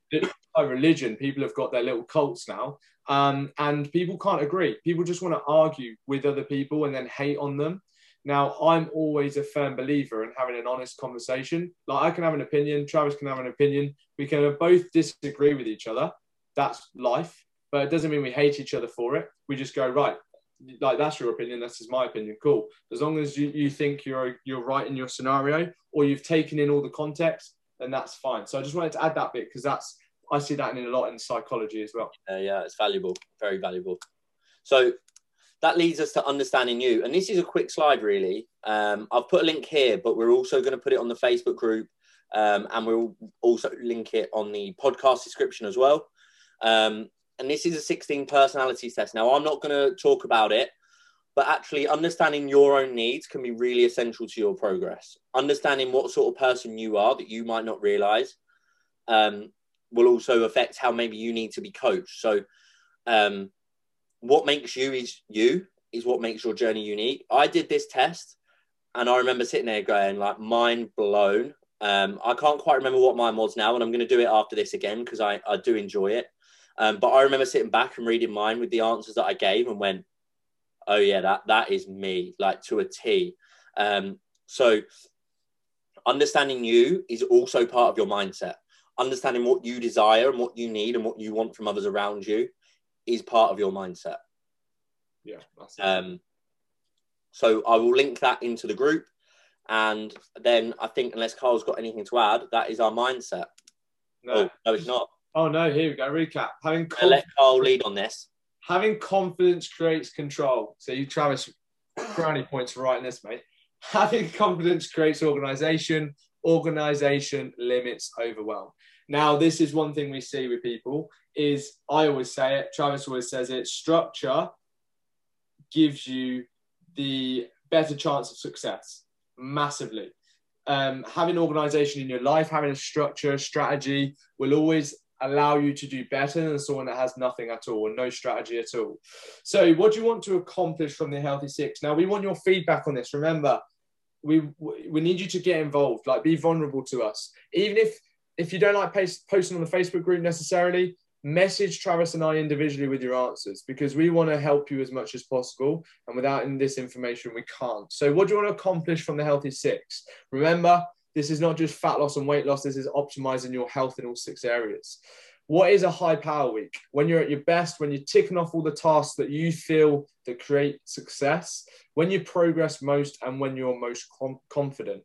a religion. People have got their little cults now. Um, and people can't agree. People just want to argue with other people and then hate on them. Now, I'm always a firm believer in having an honest conversation. Like, I can have an opinion, Travis can have an opinion. We can both disagree with each other. That's life, but it doesn't mean we hate each other for it. We just go, right, like, that's your opinion, this is my opinion. Cool. As long as you, you think you're, you're right in your scenario or you've taken in all the context, then that's fine. So I just wanted to add that bit because that's, I see that in a lot in psychology as well.
Uh, yeah, it's valuable, very valuable. So that leads us to understanding you. And this is a quick slide, really. Um, I've put a link here, but we're also going to put it on the Facebook group, um, and we'll also link it on the podcast description as well. Um, and this is a 16 personality test. Now, I'm not going to talk about it, but actually understanding your own needs can be really essential to your progress. Understanding what sort of person you are that you might not realize um, will also affect how maybe you need to be coached. So, um, what makes you is you is what makes your journey unique. I did this test and I remember sitting there going like mind blown. Um, I can't quite remember what mine was now, and I'm going to do it after this again because I, I do enjoy it. Um, but I remember sitting back and reading mine with the answers that I gave and went, "Oh yeah, that that is me, like to a T." Um, so understanding you is also part of your mindset. Understanding what you desire and what you need and what you want from others around you is part of your mindset.
Yeah.
Um, so I will link that into the group. And then I think, unless Carl's got anything to add, that is our mindset. No, oh, no, it's not.
Oh no, here we go. Recap. Having
conf- let Carl lead on this.
Having confidence creates control. So you, Travis, brownie points for writing this, mate. Having confidence creates organization. Organization limits overwhelm. Now, this is one thing we see with people is I always say it, Travis always says it, structure gives you the better chance of success massively. Um, having organization in your life, having a structure, strategy will always allow you to do better than someone that has nothing at all and no strategy at all. So, what do you want to accomplish from the Healthy Six? Now, we want your feedback on this. Remember, we we need you to get involved, like be vulnerable to us. Even if if you don't like post, posting on the Facebook group necessarily, message Travis and I individually with your answers because we want to help you as much as possible. And without this information, we can't. So, what do you want to accomplish from the Healthy Six? Remember, this is not just fat loss and weight loss, this is optimizing your health in all six areas. What is a high power week? When you're at your best, when you're ticking off all the tasks that you feel that create success, when you progress most, and when you're most com- confident.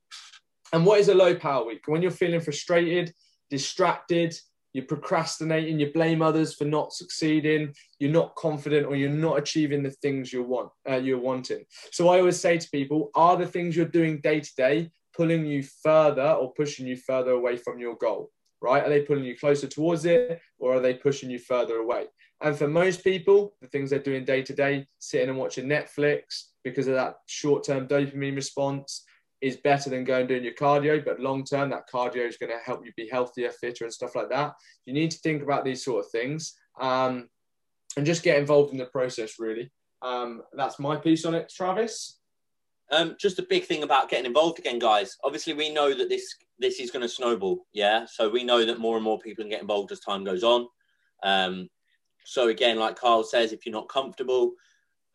And what is a low power week? When you're feeling frustrated, distracted, you're procrastinating, you blame others for not succeeding, you're not confident, or you're not achieving the things you want, uh, you're wanting. So I always say to people, are the things you're doing day to day pulling you further or pushing you further away from your goal? Right? Are they pulling you closer towards it, or are they pushing you further away? And for most people, the things they're doing day to day, sitting and watching Netflix because of that short term dopamine response, is better than going doing your cardio, but long term, that cardio is going to help you be healthier, fitter, and stuff like that. You need to think about these sort of things um, and just get involved in the process, really. Um, that's my piece on it, Travis.
Um, just a big thing about getting involved again, guys. Obviously, we know that this this is going to snowball. Yeah, so we know that more and more people can get involved as time goes on. Um, so again, like Carl says, if you're not comfortable,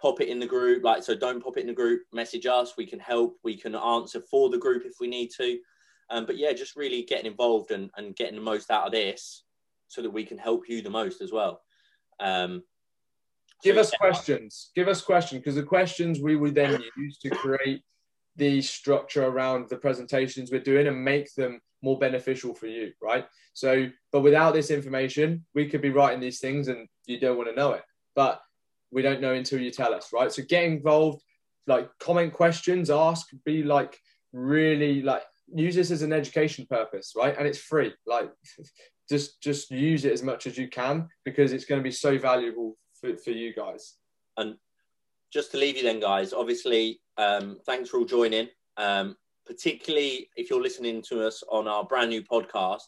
pop it in the group. Like, so don't pop it in the group. Message us. We can help. We can answer for the group if we need to. Um, but yeah, just really getting involved and, and getting the most out of this so that we can help you the most as well. Um,
Give us questions. Give us questions because the questions we would then use to create the structure around the presentations we're doing and make them more beneficial for you, right? So, but without this information, we could be writing these things and you don't want to know it. But we don't know until you tell us, right? So get involved, like comment questions, ask, be like really like use this as an education purpose, right? And it's free. Like [LAUGHS] just just use it as much as you can because it's going to be so valuable for, for you guys.
And just to leave you then, guys, obviously, um, thanks for all joining. Um, particularly if you're listening to us on our brand new podcast.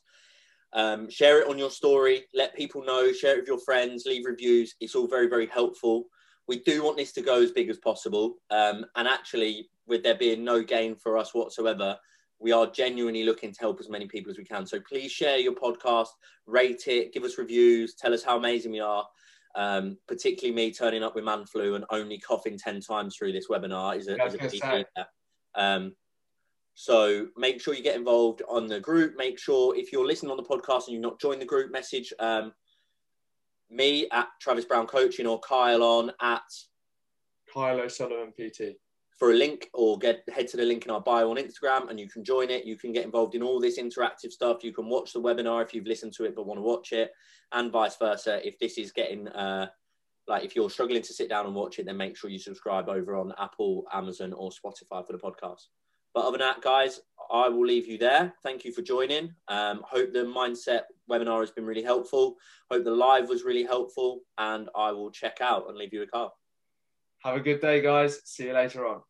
Um, share it on your story, let people know, share it with your friends, leave reviews. It's all very, very helpful. We do want this to go as big as possible. Um, and actually, with there being no gain for us whatsoever, we are genuinely looking to help as many people as we can. So please share your podcast, rate it, give us reviews, tell us how amazing we are. Um, particularly me turning up with man flu and only coughing 10 times through this webinar is a, is a big um, so make sure you get involved on the group. Make sure if you're listening on the podcast and you've not joined the group, message um, me at Travis Brown Coaching or Kyle on at
Kyle O'Sullivan PT
for a link or get head to the link in our bio on Instagram and you can join it. You can get involved in all this interactive stuff. You can watch the webinar if you've listened to it but want to watch it, and vice versa. If this is getting uh, like if you're struggling to sit down and watch it, then make sure you subscribe over on Apple, Amazon, or Spotify for the podcast. But other than that, guys, I will leave you there. Thank you for joining. Um, hope the mindset webinar has been really helpful. Hope the live was really helpful, and I will check out and leave you a card.
Have a good day, guys. See you later on.